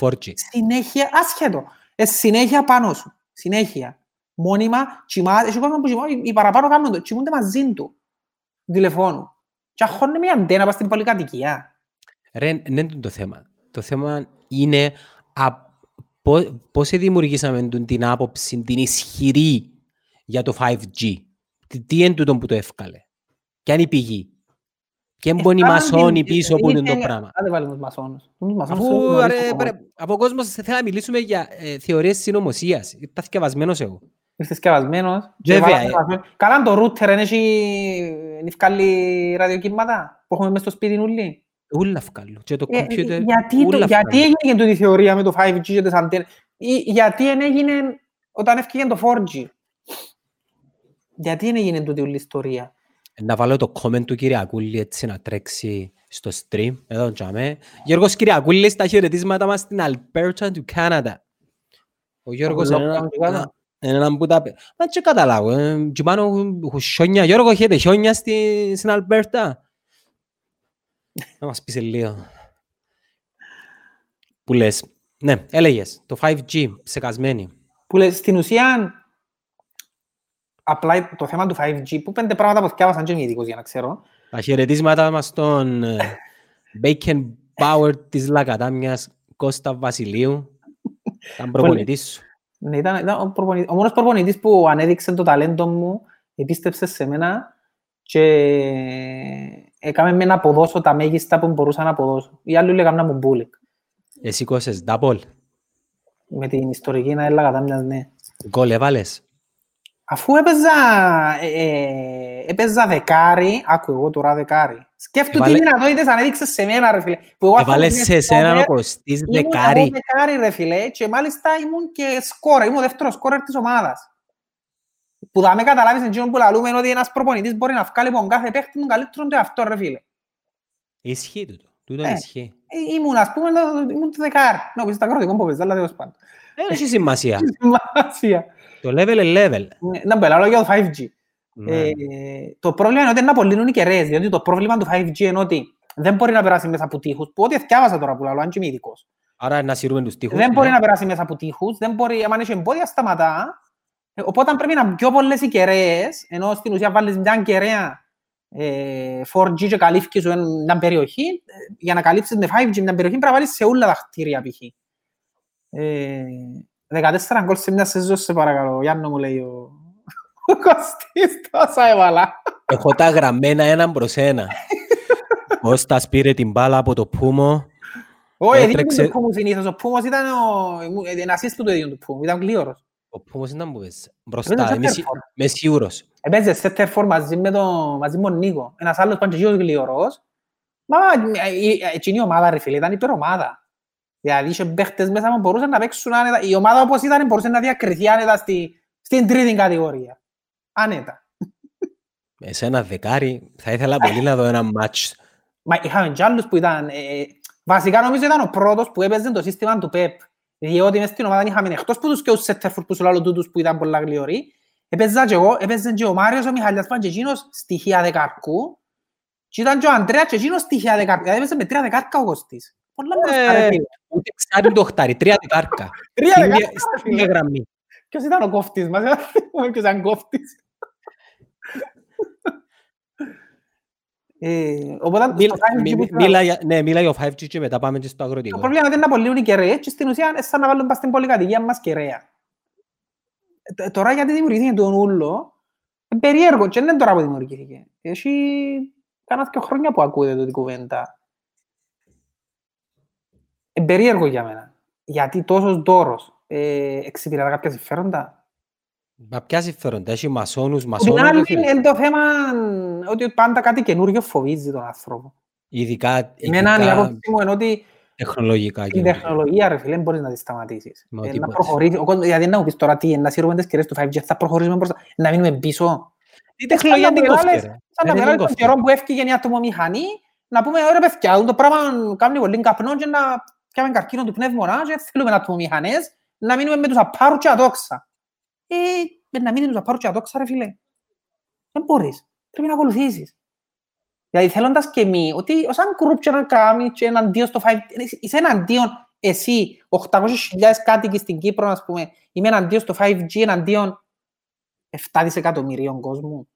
4G. Συνέχεια, άσχετο. Ε, συνέχεια πάνω σου. Συνέχεια. Μόνιμα, τσιμά, έχει κόσμο που τσιμά, οι- οι παραπάνω κάνουν το, τσιμούνται μαζί του. Τηλεφώνου. Και αχώνει μια αντένα πας στην πολυκατοικία. Ρε, δεν είναι το θέμα. Το θέμα είναι α, πό- πώς δημιουργήσαμε τον την άποψη, την ισχυρή για το 5G. Τι, τι είναι τούτο που το εύκαλε. Ποια είναι η πηγή. Ποια είναι η Εβάλαν μασόνη την- πίσω που είναι το ήθελε- πράγμα. Άντε βάλουμε τους μασόνους. Τους μασόνους Αφού τους γνωρίζω ρε, εγώ. πρέ- από ο κόσμος θέλει να μιλήσουμε για ε, θεωρίες συνωμοσίας. Ήρθα θυκευασμένος εγώ. Ήρθες σκευασμένος. και Βέβαια, βάλαμε ε. τους μασόνους. Καλά το router δεν έχει είναι ευκάλλει ραδιοκύματα που έχουμε μες στο σπίτι ούλοι. Ούλα βγάλω. Και το Ε, ε, κομπιούτερ. γιατί, το, ούλα γιατί βγάλω. έγινε τούτη η θεωρία με το 5G και τις αντένες. Ή, γιατί δεν έγινε όταν έφυγε το 4G. Γιατί δεν έγινε τούτη όλη η ιστορία; Να βάλω το comment του Κυριακούλη έτσι να τρέξει στο stream. Εδώ τζάμε. Γιώργος Κυριακούλης στα χαιρετίσματα μας στην Αλπέρτα του Κάναδα. Ο Γιώργος Από είναι lockdown ένα- του Κάναδα. ένα- είναι έναν που τα... πε- Μα και καταλάβω. ε, Και πάνω έχουν χιόνια. Γιώργο, έχετε χιόνια στη- στην Αλπέρτα; Να μας πεις λίγο. Που λες. Ναι, έλεγες. Το 5G, ψεκασμένη. Που λες, στην ουσία, απλά το θέμα του 5G, που πέντε πράγματα που θυκάβασαν και είμαι ειδικός για να ξέρω. Τα χαιρετίσματα μας στον ε, Bacon Power της Λακατάμιας Κώστα Βασιλείου. Ήταν προπονητής σου. Ναι, ήταν, ήταν ο, προπονη- ο μόνος προπονητής που ανέδειξε το ταλέντο μου, επίστεψε σε μένα και έκαμε με να αποδώσω τα μέγιστα που μπορούσα να αποδώσω. Οι άλλοι λέγανε να μου μπούλικ. Εσύ κόσες double. Με την ιστορική να έλεγα τα ναι. Γκολ έβαλες; Αφού έπαιζα, ε, ε, έπαιζα δεκάρι, άκου εγώ τώρα δεκάρι. Σκέφτου τι Έβαλε- δυνατότητες ανέδειξες σε μένα ρε φίλε. Που εγώ Έβαλες αφού σε ήμουν εσένα ο σκόρερ, Κωστής ήμουν εγώ δεκάρι. δεκάρι ρε φίλε και μάλιστα ήμουν και σκόρερ, ήμουν ο δεύτερος σκόρερ της ομάδας. Που θα με καταλάβεις εκείνο που λαλούμε ότι ένας προπονητής μπορεί να βγάλει από τον κάθε παίχτη τον καλύτερον του εαυτό ρε φίλε. Ισχύει τούτο. Τούτο Ε. ισχύει. Ε, Ήμουν ας πούμε το- ήμουν το δεκάρι. Να πεις τα κρότικο που παίζα, αλλά τέλος πάντων. Δεν έχει σημασία. Σημασία. Το level είναι level. Ναι, Να μπελάλω για το 5G. Ναι. Ε, το πρόβλημα είναι ότι είναι να απολύνουν οι κεραίες, διότι το πρόβλημα του 5G είναι ότι δεν μπορεί να περάσει μέσα από τείχους, που ό,τι θυκιάβασα τώρα που λαλώ, αν και είμαι ειδικός. Άρα να σύρουμε τους τείχους. Δεν μπορεί ναι. να περάσει μέσα από τείχους, δεν μπορεί, αν έχει εμπόδια σταματά, Ε, οπότε πρέπει να είναι πιο πολλές οι κεραίες, ενώ στην ουσία βάλεις μια κεραία ε, 4G και καλύφκει σου μια περιοχή, ε, για να καλύψεις με 5G μια περιοχή πρέπει να βάλεις σε όλα τα κτίρια π.χ. Ε, 14 γκολ σε μια σεζόν, σε παρακαλώ. Γιάννο μου λέει ο, ο Κωστής, τόσα έβαλα. Έχω τα γραμμένα έναν προς ένα. Κώστας πήρε την μπάλα από το Πούμο. Όχι, δεν Έτρεξε- ήταν το Πούμος συνήθως. Ο Πούμος ήταν ο... Ένα assist του έδιον του Πούμου. Ήταν γλίωρος. Ο Πούμος ήταν που πες. Έπαιζε Μπροστά. σε Είμαι σι- τερφόρ. είμαι σίγουρος. Έπαιζε σε τερφόρ μαζί με τον, μαζί με τον Νίκο. Ένας άλλος παντζεγίος γλίωρος. Μα ε, ε, εκείνη η ομάδα ρε φίλε ήταν υπερομάδα. Δηλαδή είχε παίχτες μέσα που μπορούσαν να παίξουν άνετα. Η ομάδα όπως ήταν μπορούσε να διακριθεί άνετα στη, στην τρίτη κατηγορία. Άνετα. Σε ένα δεκάρι θα ήθελα πολύ να δω ένα μάτς. Μα είχαμε κι άλλους που ήταν... Ε, ε, Βασικά νομίζω ήταν ο πρώτος που έπαιζε το σύστημα του ΠΕΠ. Διότι μες στην ομάδα είχαμε εκτός που τους και ο Σέτερφορ που σου λέω τούτους που ήταν πολλά γλυωροί. Έπαιζα και εγώ, έπαιζε και ο Μάριος ο Μιχαλιάς Παν και εκείνος στοιχεία δεκαρκού. Και ήταν και ο Αντρέας και εκείνος στοιχεία δεκαρκού. Δηλαδή έπαιζε με τρία δεκάρκα ο Κωστής. Πολλά μπροστά ρε φίλε. Ούτε ξέρει το οχτάρι, τρία δεκάρκα. Τρία Στην δεκάρκα, δια- στην φίλε. διαγραμμή. Ποιος ήταν ο κόφτης μας, δεν θυμάμαι ποιος ήταν κόφτης. Ε, Οπότε Μίλ- στο 5G μι- που μι- θέλω- Μίλα για- ναι, μίλα για ο 5G και μετά πάμε και στο το αγροτικό. πρόβλημα είναι να απολύουν οι κεραίες και στην ουσία είναι σαν να βάλουν πας στην πολυκατοικία μας κεραία. Ε, τ- Τώρα γιατί δημιουργήθηκε τον ούλο, είναι περίεργο και δεν είναι τώρα που δημιουργήθηκε. Έχει κάνα δύο χρόνια που ακούτε τούτη κουβέντα. Είναι περίεργο για μένα. Γιατί τόσος δώρος ε, εξυπηρετά κάποια συμφέροντα. Μα ποια συμφέροντα, έχει μασόνους, Την μασόνους, ρε άλλη φίλε. είναι το θέμα ότι πάντα κάτι καινούριο φοβίζει τον άνθρωπο. Ειδικά, Εμένα η ειδικά άποψη μου είναι ότι τεχνολογικά. η και- τεχνολογία ρε φίλε δεν μπορείς να τη σταματήσεις. Μα Ε, να τίποτε. προχωρήσεις. Ο κόσμος- Γιατί να μου πεις τώρα τι, να σύρουμε τις κεραίες του 5G, θα προχωρήσουμε μπροστά, να μείνουμε πίσω. Η τεχνολογία Σαν την να κόφτει, μεγάλες- ρε. Σαν Δεν να την βγάλει τον κόφτει. καιρό που έφυγε η ατομομηχανή, να πούμε, ωραία παιδιά, αυτό το πράγμα κάνει πολύ καπνό και να πιάμε καρκίνο του πνεύμονα και θέλουμε ατομομηχανές, να μείνουμε με τους απάρους και ατόξα. Ε, με να μείνει με τους απάρους και ατόξα, ρε φίλε. Δεν μπορείς. Πρέπει να ακολουθήσεις. Δηλαδή θέλοντας και μη, ότι σαν γκρουπ και να κάνεις και εναντίον στο 5G, είσαι εναντίον εσύ, 800.000 κάτοικοι στην Κύπρο, ας πούμε, είμαι εναντίον στο 5G, εναντίον 7 δισεκατομμυρίων κόσμου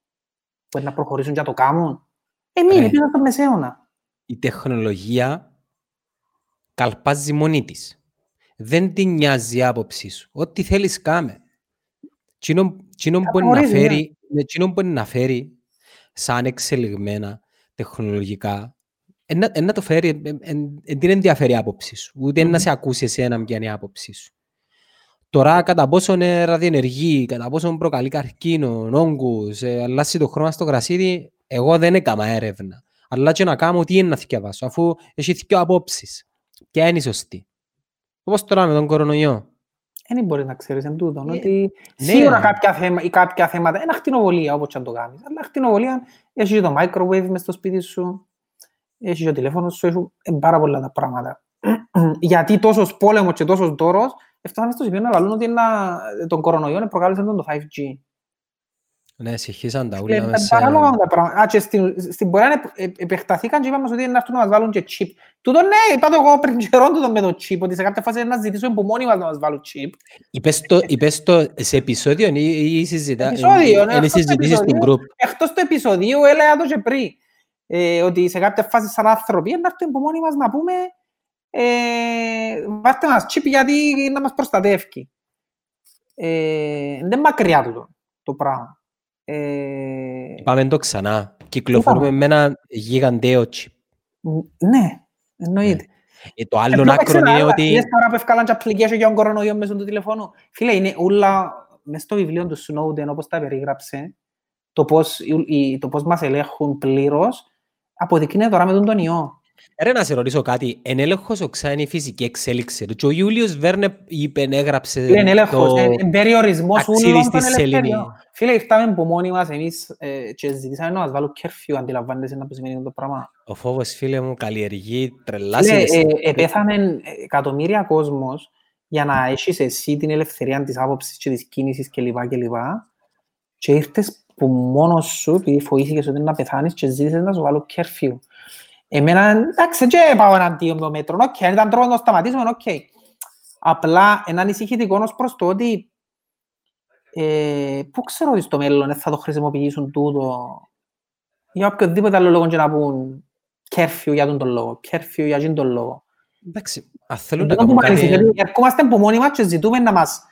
που είναι να προχωρήσουν και να το κάνουν. Εμείς, Ρε. είναι πίσω στο μεσαίωνα. η τεχνολογία καλπάζει μόνη της. Δεν την νοιάζει η άποψή σου. Ό,τι θέλεις κάμε. Τσίνο μπορεί να προχωρήσει, ναι. φέρει, με τσίνο μπορεί να φέρει σαν εξελιγμένα τεχνολογικά, εν να- εν να το φέρει, εν- εν- εν την ενδιαφέρει η άποψη σου. Ούτε Μμμ. να σε ακούσει εσένα ποια είναι η άποψη σου. Τώρα, κατά πόσο είναι ραδιενεργή, κατά πόσο προκαλεί καρκίνο, όγκους, ε, αλλάζει το χρώμα στο γρασίδι, εγώ δεν έκανα έρευνα. Αλλά και να κάνω τι είναι να θυκευάσω, αφού έχει δύο απόψεις. Ποια είναι η σωστή. Όπως τώρα με τον κορονοϊό. Δεν μπορεί να ξέρεις εν τούτον, Ε, ότι ναι. σίγουρα κάποια, θέμα, ή κάποια θέματα, είναι ακτινοβολία όπως και αν το κάνεις, αλλά ακτινοβολία έχεις και το microwave μες στο σπίτι σου, έχεις και το τηλέφωνο σου, έχεις ε, πάρα πολλά τα πράγματα. Γιατί τόσος πόλεμος και τόσος δώρος, έφτασαν στο σημείο να λαλούν ότι ένα, τον κορονοϊό προκάλεσε τον το 5G. Ναι, συγχύσαν τα Ε, ούλα τα μες σε- παράλογα τα πράγματα. Α, και στην, στην πορεία ε, ε, επεκταθήκαν και είπαμε ότι είναι αυτό να μας βάλουν και chip. Τούτο ναι, είπα το εγώ πριν καιρό τούτο με το chip, ότι σε κάποια φάση είναι να ζητήσουμε από μόνοι μας να μας βάλουν chip. Είπες το, είπες το σε επεισόδιο ή, ή συζητά, Επεισόδιο, ναι, είναι αυτό το συζητήσεις στο επεισόδιο. group. Εκτός του επεισοδίου έλεγα το και πριν. Ε, ότι σε κάποια φάση σαν άνθρωποι να έρθουν από μόνοι μας να πούμε ε, βάρτε μας chip γιατί να μας προστατεύει. Ε, δεν είναι μακριά τούτο το πράγμα. Ε, Πάμε το ξανά. Κυκλοφορούμε με ένα γιγαντέο chip. ναι, εννοείται. Ε, το άλλο άκρο είναι ότι... Είδες τώρα που ευκάλαν και application για τον κορονοϊό μέσω του τηλεφώνου. Φίλε, είναι όλα μες στο βιβλίο του Snowden, όπως τα περίγραψε, το πώς, οι- οι- το πώς μας ελέγχουν πλήρως, αποδεικνύεται τώρα με τον τον ιό. Ρε να σε ρωτήσω κάτι. Εν έλεγχος οξά είναι η φυσική εξέλιξη. του. Και ο Ιούλιος Βέρνε είπε, έγραψε Είναι έλεγχος, το... είναι περιορισμός ταξίδι ούλων στη των σελήνη. ελευθεριών. Φίλε, ήρθαμε από μόνοι μας εμείς ε, και ζητήσαμε να μας βάλουν curfew, αντιλαμβάνεσαι να που σημαίνει το πράγμα. Ο φόβος, φίλε μου, καλλιεργεί τρελά Φίλε, συναισθήματα. ε, επέθανε εκατομμύρια κόσμος για να έχεις εσύ την ελευθερία της άποψης και της κίνησης κλπ. κλπ. Και ήρθες που μόνος σου, επειδή φοήθηκες ότι είναι να πεθάνεις και ζήτησες να σου βάλω curfew. Εμένα, εντάξει, και πάω εναντίον με το μέτρο, οκ, αν ήταν τρόπο να το σταματήσουμε, οκ. Απλά, ένα ανησυχητικό ως προς το ότι ε, πού ξέρω ότι στο μέλλον θα το χρησιμοποιήσουν τούτο για οποιοδήποτε άλλο λόγο και να πούν curfew για τον τον λόγο, curfew για τον τον λόγο. Εντάξει, αν θέλουν να Αυτό που κάνουν με ανησυχεί, κάτι... ότι ερχόμαστε από μόνοι μας και ζητούμε να μας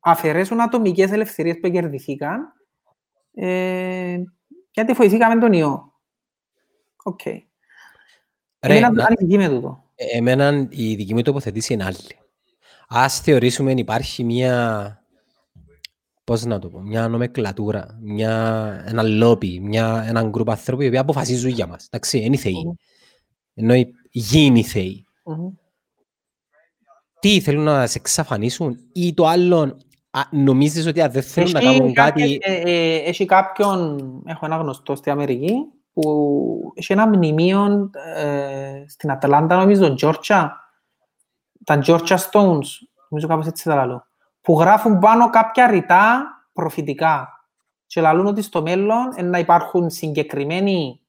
αφαιρέσουν ατομικές ελευθερίες που κερδιθήκαν ε, γιατί φοηθήκαμε τον ιό. Οκ. Ρε, Εμένα να- ανησυχεί με τούτο. Ε, Εμένα η δική μου τοποθετήση είναι άλλη. Ας θεωρήσουμε υπάρχει μια, πώς να το πω, μια νομεκλατούρα, μια, ένα λόπι, μια, έναν γκρουπ ανθρώπων οι οποίοι αποφασίζουν για μας. Εντάξει, είναι οι θεοί. Μμμ. Ενώ οι γη είναι οι θεοί. Μμμ. Τι θέλουν να σε εξαφανίσουν ή το άλλο α, νομίζεις ότι αν δεν θέλουν να Έχει κάνουν κάποιες- κάτι... ε, ε, Έχει κάποιον, έχω ένα γνωστό στη Αμερική, που έχει ένα μνημείο ε, στην Ατλάντα, νομίζω, Georgia, τα Georgia Stones, νομίζω κάπως έτσι θα λέω, που γράφουν πάνω κάποια ρητά προφητικά και λαλούν ότι στο μέλλον να υπάρχουν συγκεκριμένοι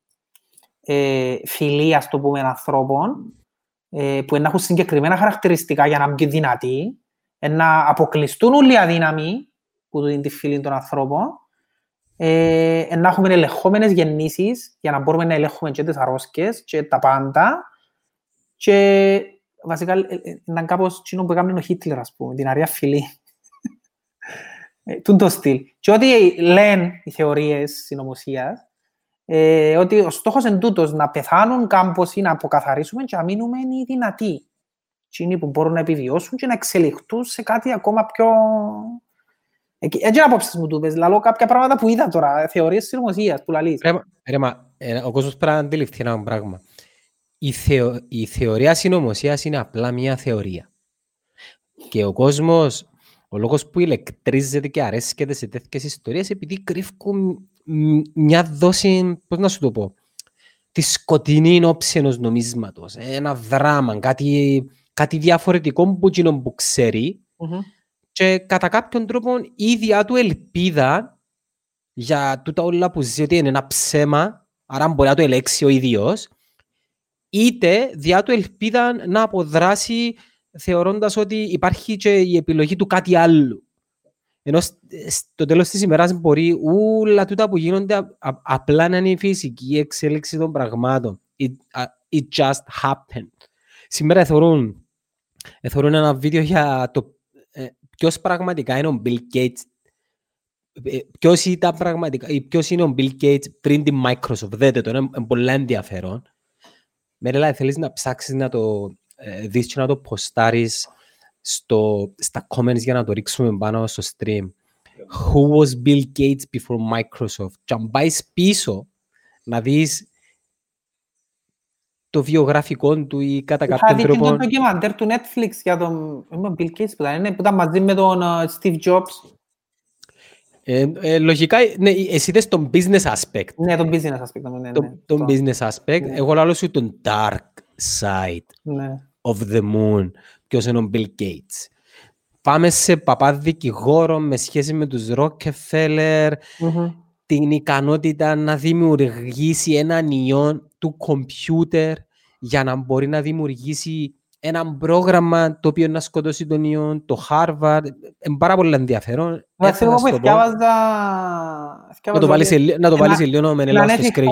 ε, φυλή, ας το πούμε, ανθρώπων ε, που να έχουν συγκεκριμένα χαρακτηριστικά για να είναι πιο δυνατοί, να αποκλειστούν όλοι οι αδύναμοι που είναι τη φυλή των ανθρώπων, ε, να έχουμε ελεγχόμενες γεννήσεις για να μπορούμε να ελέγχουμε και τις αρρώσκες και τα πάντα και βασικά ε, ε, να κάπως τσίνο που έκαμε ο Χίτλερ, ας πούμε, την αρία φυλή. Τούν το στυλ. Και ό,τι λένε οι θεωρίες συνωμοσίας, ε, ότι ο στόχος είναι τούτος, να πεθάνουν κάμπος ή να αποκαθαρίσουμε και να μείνουμε οι δυνατοί. Εκείνοι που μπορούν να επιβιώσουν και να εξελιχθούν σε κάτι ακόμα πιο... Έτσι είναι απόψεις μου του πες, λαλώ κάποια πράγματα που είδα τώρα, θεωρίες συνωμοσίας που λαλείς. Ρε, μα, ε, ο κόσμος πρέπει να αντιληφθεί ένα πράγμα. Η, θεω, η θεωρία συνωμοσίας είναι απλά μια θεωρία. Και ο κόσμος, ο λόγος που ηλεκτρίζεται και αρέσκεται σε τέτοιες ιστορίες, επειδή κρύφουν μια δόση, πώς να σου το πω, τη σκοτεινή όψη ενός νομίσματος, ένα δράμα, κάτι, κάτι διαφορετικό που εκείνον που ξέρει mm-hmm. Και κατά κάποιον τρόπο η ίδια του ελπίδα για τούτα όλα που ζει ότι είναι ένα ψέμα, άρα μπορεί να το ελέξει ο ίδιος, είτε διά του ελπίδα να αποδράσει θεωρώντας ότι υπάρχει και η επιλογή του κάτι άλλο. Ενώ στο τέλος της ημέρας μπορεί όλα τούτα που γίνονται απλά να είναι η φυσική εξέλιξη των πραγμάτων. It, uh, it just happened. Σήμερα εθωρούν, εθωρούν ένα βίντεο για το ε, ποιος πραγματικά είναι ο Bill Gates ε, ποιος, ήταν πραγματικά, ποιος είναι ο Bill Gates πριν την Microsoft. Δέτε το, είναι πολύ ενδιαφέρον. Μερέλα, θέλεις να ψάξεις να το ε, δεις και να το ποστάρεις στο, στα comments για να το ρίξουμε πάνω στο stream. Who was Bill Gates before Microsoft? Και αν πάεις πίσω να δεις το βιογραφικό του ή κατά κάποιον τρόπο... Είχα δει το ντοκιμαντέρ του Netflix για τον Bill Gates που ήταν, που ήταν μαζί με τον uh, Steve Jobs. Ε, ε, λογικά, ναι, εσύ είδες τον business aspect. Ναι, τον business aspect. Ναι, ναι, τον, τον business aspect. Ναι. Εγώ λέω σου τον dark side ναι. of the moon ποιος είναι ο Bill Gates. Πάμε σε παπά δικηγόρο με σχέση με τους Rockefeller, mm-hmm. Την ικανότητα να δημιουργήσει έναν ιόν του κομπιούτερ για να μπορεί να δημιουργήσει ένα πρόγραμμα το οποίο να σκοτώσει τον ιόν, το Harvard. Είναι πάρα πολύ ενδιαφέρον. Να το βάλεις σε λίγο με νελά στο σκρί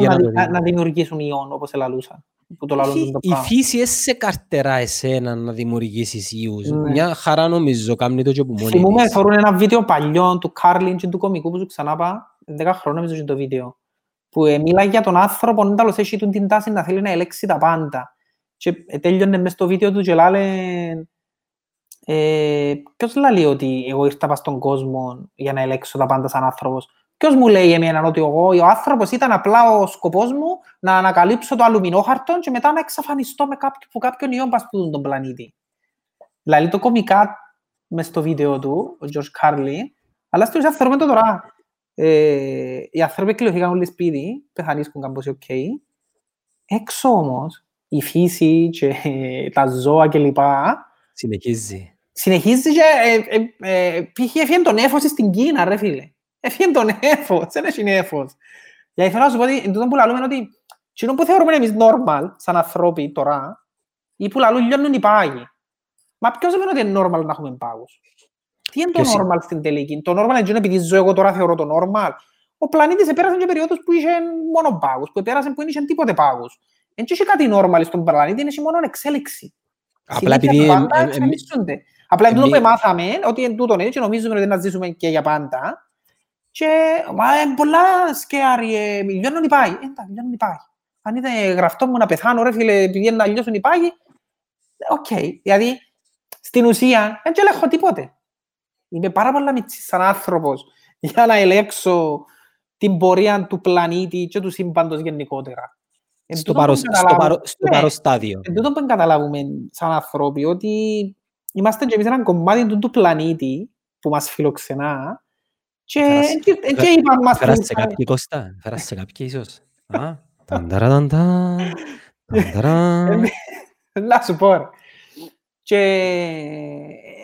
να δημιουργήσουν ιόν όπως ελαλούσα που το λαλούν το Η φύση σε καρτερά εσένα να δημιουργήσεις ιούς. Ναι. Μια χαρά νομίζω, κάνει το και που μόνοι Θυμούμε, φορούν ένα βίντεο παλιό του Κάρλιν και του κομικού που σου ξανά πά, 10 χρόνια νομίζω το βίντεο, που ε, μιλάει για τον άνθρωπο, να τέλος έχει την τάση να θέλει να ελέξει τα πάντα. Και ε, τέλειωνε μες στο βίντεο του και λάλε, ε, ποιος λέει ότι εγώ ήρθα στον κόσμο για να ελέξω τα πάντα σαν άνθρωπος. Ποιος μου λέει εμένα ότι εγώ, ο άνθρωπος ήταν απλά ο σκοπός μου να ανακαλύψω το αλουμινόχαρτο και μετά να εξαφανιστώ με κάποιο, που κάποιον ιό πασπούδουν τον πλανήτη. Δηλαδή το κομικά μες στο βίντεο του, ο George Carlin, αλλά στην ουσία θεωρούμε το τώρα. Ε, οι άνθρωποι κλειδωθήκαν όλοι σπίτι, πεθανίσκουν κάπως OK. Okay. Έξω όμως, η φύση και τα ζώα κλπ. Συνεχίζει. Συνεχίζει και ε, ε, ε, έφυγε το νέφος στην Κίνα, ρε φίλε. Έφυγε το νέφος, δεν έχει νέφος. Γιατί θέλω να σου πω ότι εν τούτο που λαλούμε ότι εκείνο που θεωρούμε εμείς normal, σαν ανθρώποι τώρα, ή που λαλούν λιώνουν οι πάγοι. Μα ποιος είπε ότι είναι normal να έχουμε πάγους; Τι είναι το normal στην τελική; Το normal είναι επειδή ζω εγώ τώρα θεωρώ το normal. Ο πλανήτης επέρασε και περίοδος που είχε μόνο πάγους, που επέρασε που είχε τίποτε πάγους. Δεν είχε κάτι normal στον πλανήτη, είναι μόνο εξέλιξη. Απλά επειδή... Απλά εν τούτο που μάθαμε, ότι εν τούτο είναι και νομίζουμε ότι να ζήσουμε και για πάντα, και μα, είναι πολλά σκέαρι, ε, λιώνουν οι πάγοι. Ε, εντάξει, λιώνουν οι πάγοι. Αν ήταν γραφτό μου να πεθάνω, ρε φίλε, επειδή να λιώσουν οι πάγοι, OK. Okay. Δηλαδή, στην ουσία, δεν ελέγχω τίποτε. Είμαι πάρα πολλά μιτσής σαν άνθρωπος για να ελέγξω την πορεία του πλανήτη και του σύμπαντος γενικότερα. Στο, παρο, στο, παρο, στο ναι, παροστάδιο. Εν τούτο που καταλάβουμε σαν ανθρώποι ότι είμαστε και εμείς ένα κομμάτι του, του πλανήτη που μας φιλοξενά και είπαμε μας... Φέρασε κάποιοι Κώστα, φέρασε κάποιοι ίσως. Τανταραταντά, τανταρά. Να σου πω ρε. Και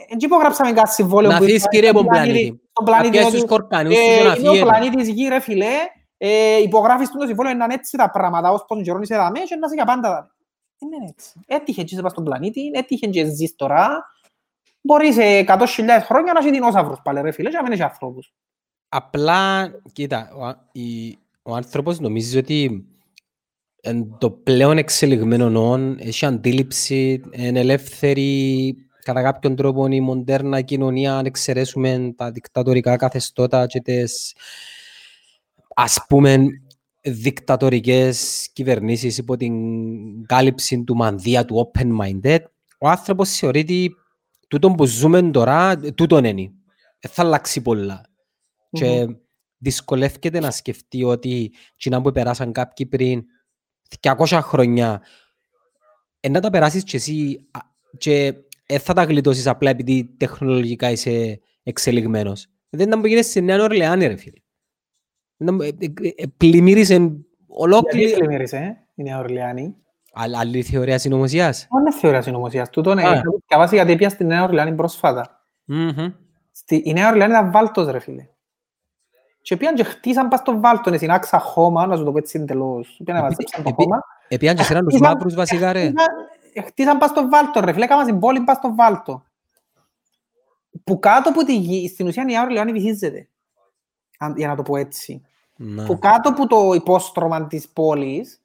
έτσι υπογράψαμε κάτι συμβόλαιο Να που αφήσεις ήταν κύριε στον από πλανήτη. στον Να πλανήτη πιάσεις ότι, τους κορκανούς ε, τους να είναι ο φύγετε. πλανήτης γη ρε φίλε, ε, υπογράφεις το συμβόλαιο να είναι έτσι τα πράγματα, ως πόσο καιρό είσαι δαμέ και να είσαι για πάντα δαμέ. Δεν είναι έτσι. Έτυχε και είσαι πας στον πλανήτη, έτυχε και ζεις τώρα. Μπορείς σε 100.000 χρόνια να είσαι δεινόσαυρος πάλι ρε φίλε και να μην έχεις ανθρώπους. Απλά, κοίτα, ο, α- η- ο άνθρωπος νομίζει ότι εν το πλέον εξελιγμένο όν, έχει αντίληψη, είναι ελεύθερη κατά κάποιον τρόπο η μοντέρνα κοινωνία, αν εξαιρέσουμε τα δικτατορικά καθεστώτα και τις ας πούμε δικτατορικές κυβερνήσεις υπό την κάλυψη του μανδύα, του open-minded, ο άνθρωπος θεωρεί ότι τούτον που ζούμε τώρα, τούτον είναι. Δεν θα αλλάξει πολλά. Και δυσκολεύεται να σκεφτεί ότι εκείνα που περάσαν κάποιοι πριν 200 χρόνια ε, να τα περάσεις και εσύ α, και δεν θα τα γλιτώσεις απλά επειδή τεχνολογικά είσαι εξελιγμένος. Δεν ήταν που γίνεσαι στη Νέα Ορλεάνη ρε φίλε. Δεν ήταν- ε, ε, ε, Πλημμύρισε Γιατί ολόκληρη... πλημμύρισε, ε, η Νέα Ορλεάνη. Α- Άλλη θεωρία συνωμοσίας. Όχι είναι θεωρία συνωμοσίας. Τούτο είναι, Α. είχα διαβάσει γιατί πια στη Νέα Ορλεάνη πρόσφατα. Μμμ. Στη, η Νέα Ορλεάνη ήταν βάλτος ρε φίλε. Και πήγαν και χτίσαν πας στο βάλτο, είναι συνάξα χώμα, να σου το πω έτσι εντελώς. Πήγαν να Επί- μαζέψαν το επί- χώμα. Επίαν και σέραν τους Είχα- μαύρους βασικά ρε. Χτίσαν- Χτίσαν πας στο βάλτο ρε φίλε, έκαναν την πόλη πας στο βάλτο. Που κάτω από τη γη, στην ουσία η Νέα Ορλεάνη βυθίζεται. Αν- Για να το πω έτσι. Να. που κάτω από το υπόστρωμα της πόλης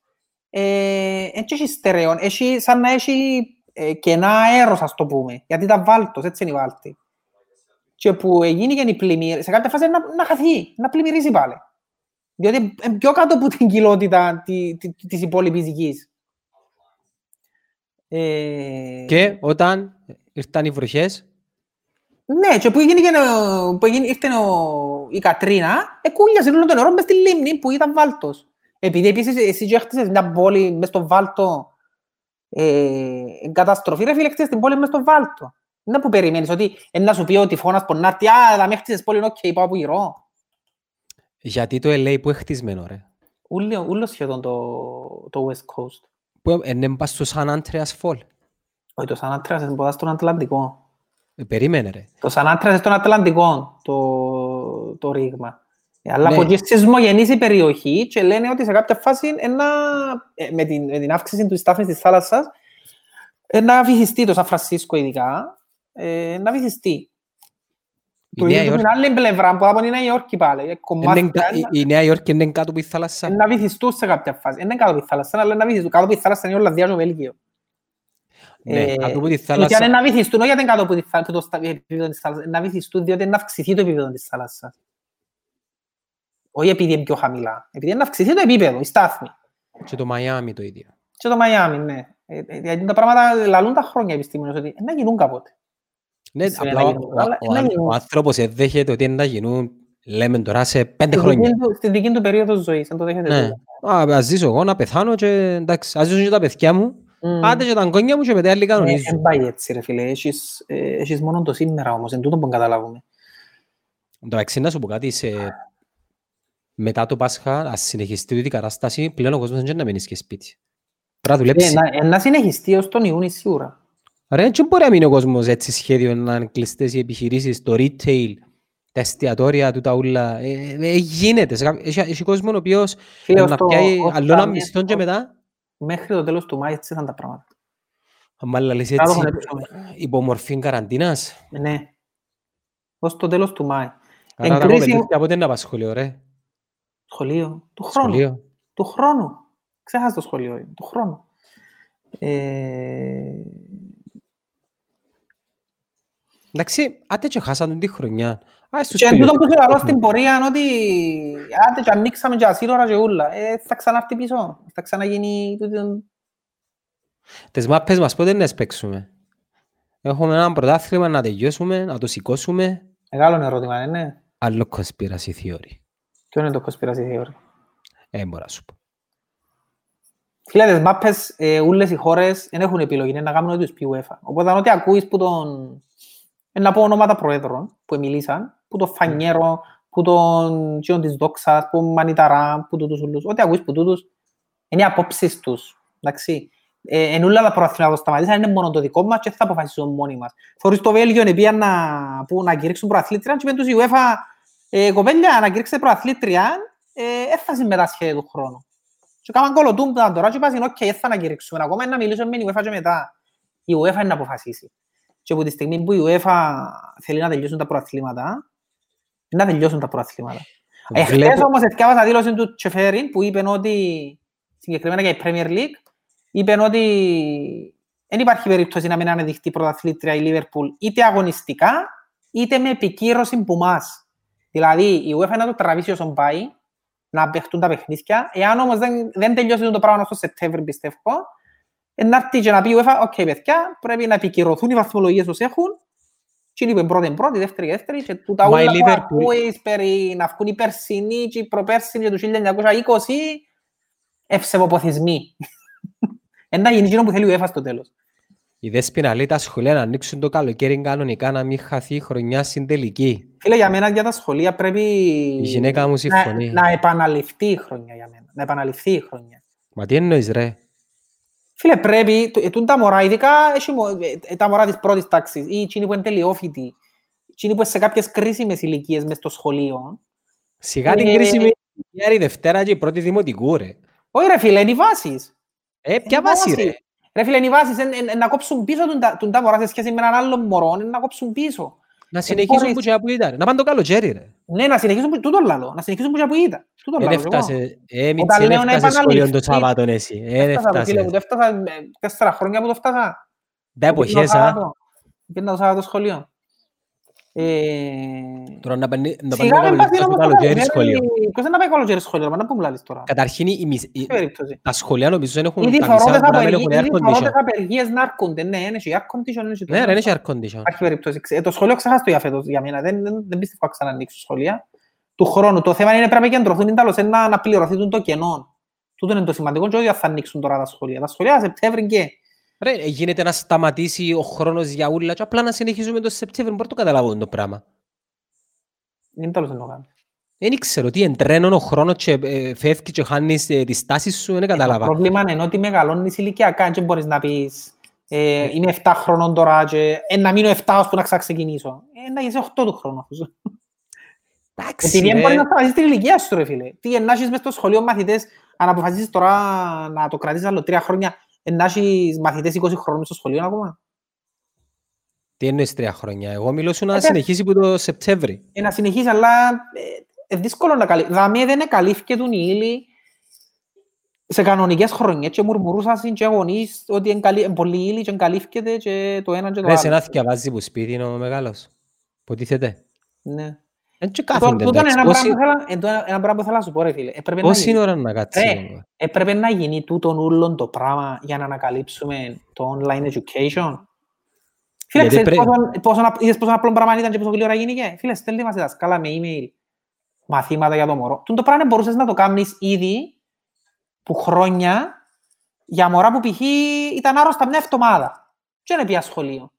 ε, έτσι έχει στερεόν, έχει σαν να έχει ε, κενά αέρος ας το πούμε, γιατί ήταν βάλτος, έτσι είναι η βάλτη. Και που έγινε και η πλημμύρα, σε κάποια φάση να, να χαθεί, να πλημμυρίσει πάλι. Διότι είναι πιο κάτω από την κοιλότητα τη, τη, της υπόλοιπης γης. Ε, Και όταν ήρθαν οι βροχές, Ναι, και που έγινε και ο- που έγινε, ήρθε ο, η Κατρίνα, εκούλιασε όλο το νερό μες στη λίμνη που ήταν βάλτος. Επειδή επίσης εσύ και έχτισες μια πόλη μες στο βάλτο, ε, καταστροφή ρε φίλε, έχτισες την πόλη μες στο βάλτο. Δεν είναι που περιμένεις ότι ε, να σου πει ότι φώνας πονάρτη, α, θα με έχτισες πόλη, οκ, πάω από γύρω. γιατί το LA που είναι χτισμένο ρε. Ούλο, ούλο σχεδόν το, το West Coast. Που είναι πας στο San Andreas Fault. Όχι, το San Andreas είναι ποτά στον Ατλαντικό. Ε, Περίμενε ρε. Το San Andreas είναι στον Ατλαντικό, το, το ρήγμα. Ε, Αλλά Ναι. από εκεί σεισμογενής η περιοχή και λένε ότι σε κάποια φάση ένα, ε, με, την, με την αύξηση του στάθμης της θάλασσας ε, να βυθιστεί το Σαν Φρανσίσκο ειδικά, ε, να βυθιστεί. Η Το Νέα ίδιο Υόρκη- την άλλη πλευρά που από η Νέα Υόρκη πάλι. ε, είναι κομμάτια, κα- η- η Νέα Υόρκη είναι κάτω από τη θάλασσα. ε, να βυθιστούν σε κάποια φάση. Ε, Είναι κάτω από τη θάλασσα, αλλά να βυθιστούν. Κάτω από τη θάλασσα είναι η Ολλανδία και ο Βέλγιο. Ναι, Ε, κάτω από τη στην ουσία είναι θάλασσα. να βυθιστούν, όχι γιατί είναι κάτω από τη θά- από το στα- επίπεδο της θάλασσας, να βυθιστούν διότι είναι να αυξηθεί το επίπεδο της θάλασσας. Όχι επειδή είναι πιο χαμηλά, επειδή είναι να αυξηθεί το επίπεδο, η στάθμη. Και το Μαϊάμι το ίδιο. Και το Μαϊάμι, ναι. Ε, ε, Γιατί τα πράγματα λαλούν τα χρόνια επιστήμονες ότι ε, να γίνουν κάποτε. Ναι, Ξέρω απλά να ο- γίνουν, ο- αλλά ο να αν- γίνουν. ο άνθρωπος δεν δέχεται ότι είναι να γίνουν, λέμε τώρα, σε πέντε Στη χρόνια. δική του- Στη δική του περίοδος ζωής, αν το δέχεται. Ναι. τούτο. Α, ας ζήσω εγώ να πεθάνω και εντάξει, ας ζήσουν και τα παιδιά μου, Μμ. άντε και τα αγκόνια μου και μετά άλλοι Ε, κανονίζουν. εν πάει έτσι ρε φίλε, έχεις, ε, έχεις μόνο το σήμερα όμως, εν τούτο που καταλάβουμε. Εν τω μεταξύ, να σου πω κάτι, σε... μετά το Πάσχα, ας συνεχιστεί η κατάσταση, πλέον ο κόσμος δεν να μείνει και σπίτι. Πρέπει να Ε, δουλέψει. να, ε, να συνεχιστεί ως τον Ιούνιο σίγουρα. Ρε, δεν μπορεί να μείνει ο κόσμος έτσι σχέδιο να είναι κλειστές οι επιχειρήσεις, το retail, τα εστιατόρια του τα ούλα. Ε, ε, ε, γίνεται. Σε κάποιο- Έχει, έχει κόσμο ο οποίος Φίλε, να ως το- πιάει ως άλλο ένα τα μισθό και μέσα- μετά, Μέχρι το τέλος του Μάη έτσι ήταν τα πράγματα. αν λες Κάτω έτσι, χωνέψαμε. υπομορφή καραντίνας. Ε, Ναι. Ως το τέλος του Μάη. Άρα Εν τα κρίση- κοπελούθια πότε να πας σχολείο, ρε. Σχολείο. Του χρόνου. Σχολείο. Του χρόνου. Ξέχασα το σχολείο. είναι, Του χρόνου. Ε, Εντάξει, άντε και χάσαν τη χρονιά. Ας τους Και εν τούτο που σου τελειώσουν. λέω στην πορεία είναι ότι άντε και ανοίξαμε και ασύρωρα και ούλα. Ε, θα ξανάρθει πίσω. Θα ξαναγίνει τούτο- Τις μάπες μας πότε να παίξουμε; Έχουμε ένα πρωτάθλημα να τελειώσουμε, να το σηκώσουμε. Μεγάλο ερώτημα, ε, ναι. Άλλο conspiracy theory. Ποιο είναι το conspiracy theory; Ε, μπορώ να σου πω. Φίλε, τις μάπες, ε, όλες οι χώρες δεν έχουν επιλογή, είναι να κάνουν ό,τι τους πει η UEFA. Οπότε αν ό,τι ακούεις που τον... ε, να πω ονόματα προέδρων που μιλήσαν, που τον Φανιέρο, που τον Τζιον της Δόξας, που τον Μανιταρά, που τούτους ούλους, ό,τι ακούεις που τούτους, Είναι οι απόψεις τους. Εντάξει. Ε, εν όλα τα προαθλήματα που σταματήσαν είναι μόνο το δικό μας και θα αποφασίσουν μόνοι μας. Θεωρείς το Βέλγιο είναι να, που να κηρύξουν προαθλήτρια και με τους η UEFA ε, κοπέλια να κηρύξετε προαθλήτρια ε, θα συμμετάσχει του χρόνου. Και κάμαν κολοτούν τώρα και είπαν «ΟΚ, θα να κηρύξουμε ακόμα να μιλήσουμε με την UEFA και μετά». Η UEFA είναι να αποφασίσει. Και από τη στιγμή που η UEFA θέλει να τελειώσουν τα προαθλήματα, να τελειώσουν τα προαθλήματα. Εχθές όμως εθιάβασα δήλωση του Τσεφέριν που είπε ότι, συγκεκριμένα για η Premier League, είπε ότι δεν υπάρχει περίπτωση να μην ανεδειχτεί πρωταθλήτρια η Λίβερπουλ είτε αγωνιστικά, είτε με επικύρωση που μας. Δηλαδή, η UEFA να το τραβήσει όσον πάει, να παιχτούν τα παιχνίδια. Εάν όμως δεν, δεν τελειώσει το πράγμα στο Σεπτέμβρη, πιστεύω, να έρθει και να πει η UEFA, OK, παιδιά, πρέπει να επικυρωθούν οι βαθμολογίες ως έχουν και είναι πρώτη, πρώτη, δεύτερη, δεύτερη και τούτα όλα που ακούεις περί να βγουν οι περσινοί και οι προπέρσινοι και του 1920 ευσεβοποθισμοί. Ένα γίνει εκείνο που θέλει η UEFA στο τέλος. Η Δέσποινα λέει τα σχολεία να ανοίξουν το καλοκαίρι κανονικά να μην χαθεί η χρονιά στην τελική. Φίλε, για μένα για τα σχολεία πρέπει η γυναίκα μου συμφωνεί. Να, να επαναληφθεί η χρονιά για μένα. Να επαναληφθεί η χρονιά. Μα τι εννοείς ρε; Φίλε, πρέπει, ετούν τα μωρά, ειδικά ε, τα μωρά της πρώτης τάξης ή εκείνοι που είναι τελειόφοιτοι, εκείνοι που είναι σε κάποιες κρίσιμες ηλικίες μες στο σχολείο. Σιγά την ε, κρίσιμη ηλικία η Δευτέρα και η πρώτη δημοτικού ρε. Όχι ρε φίλε, είναι οι βάσεις. Ε, ποια βάση ρε. Ρε φίλε, είναι οι βάσεις να κόψουν πίσω τον τα μωρά σε σχέση με έναν άλλο μωρό, να κόψουν πίσω. Να συνεχίσουν που και που ήταν. Να πάνε το καλοκαίρι ρε. Ναι, να συνεχίσουν που τούτο λάλο. Να συνεχίσουν που και που ήταν. Δεν έφτασε. Ε, Μιτσί, δεν έφτασε σχολείο το Σαββάτον εσύ. Δεν έφτασε. Έφτασα ε, τέσσερα χρόνια που το έφτασα. Τα εποχές, α. Πήγαινα το Σαββάτο σχολείο. Τώρα να πάνε το καλοκαίρι σχολείο. Πώς να πάει καλοκαίρι σχολείο, να πούμε λάλης τώρα. Καταρχήν, τα σχολεία νομίζω δεν έχουν... Ήδη φορώτες απεργίες να έρχονται, ναι, είναι και air condition. Ναι, είναι και air condition. Υπάρχει περίπτωση. Το σχολείο ξεχάστο για φέτος για μένα, δεν πιστεύω να ξανανοίξω σχολεία. Του χρόνου, το θέμα είναι πρέπει να κεντρωθούν να πληρωθούν το κενό. Τούτο είναι το σημαντικό και όχι θα ανοίξουν τώρα τα σχολεία. Τα σχολεία Σεπτέμβρη και Ρε, γίνεται να σταματήσει ο χρόνος για ούλα και απλά να συνεχίζουμε το Σεπτέμβριο. Μπορώ το καταλάβω το πράγμα. Δεν τέλος να κάνω. Δεν ξέρω τι εντρένω ο χρόνος και ε, φεύγει και χάνεις ε, τις τάσεις σου, δεν καταλάβα. Το πρόβλημα είναι ότι μεγαλώνεις ηλικιακά και μπορείς να πεις ε, είμαι 7 χρονών τώρα και ε, να μείνω 7 ώστε να ξεκινήσω. Ε, να είσαι 8 του χρόνου. Εντάξει, Επειδή δεν μπορεί να σταματήσεις την ηλικία σου, ρε φίλε. Τι εννάσεις μες στο σχολείο μαθητές, αν αποφασίσεις τώρα να το κρατήσεις άλλο τρία χρόνια, να έχεις μαθητές 20 χρόνων στο σχολείο ακόμα. Τι εννοείς τρία χρόνια; Εγώ μιλώ σου να ε, συνεχίσει που το Σεπτέμβρη. Ε, να συνεχίσει, αλλά ε, δύσκολο να καλύψει. Δαμέ δεν εκαλύφθηκε τον ύλη σε κανονικές χρονιές και μουρμουρούσαν και γονείς ότι είναι πολύ ύλη και εγκαλύφκεται και το ένα και το άλλο. Ρε, σε ένα θυκιαβάζει που σπίτι είναι ο μεγάλος. Ποτίθεται. Ναι. Έτσι κάθονται. Τούτο είναι ένα πράγμα που θέλω να σου πω ρε φίλε. Πόση ώρα να κάτσει. Έπρεπε να γίνει τούτον ούλον το πράγμα για να ανακαλύψουμε το online education; Φίλε, ξέρεις πόσο απλό πράγμα ήταν και πόσο γλύωρα γίνηκε; Φίλε, στέλνει μας δασκάλα με email μαθήματα για το μωρό. Τούν το πράγμα μπορούσες να το κάνεις ήδη που χρόνια για μωρά που π.χ. ήταν άρρωστα μια εβδομάδα. Και είναι πια σχολείο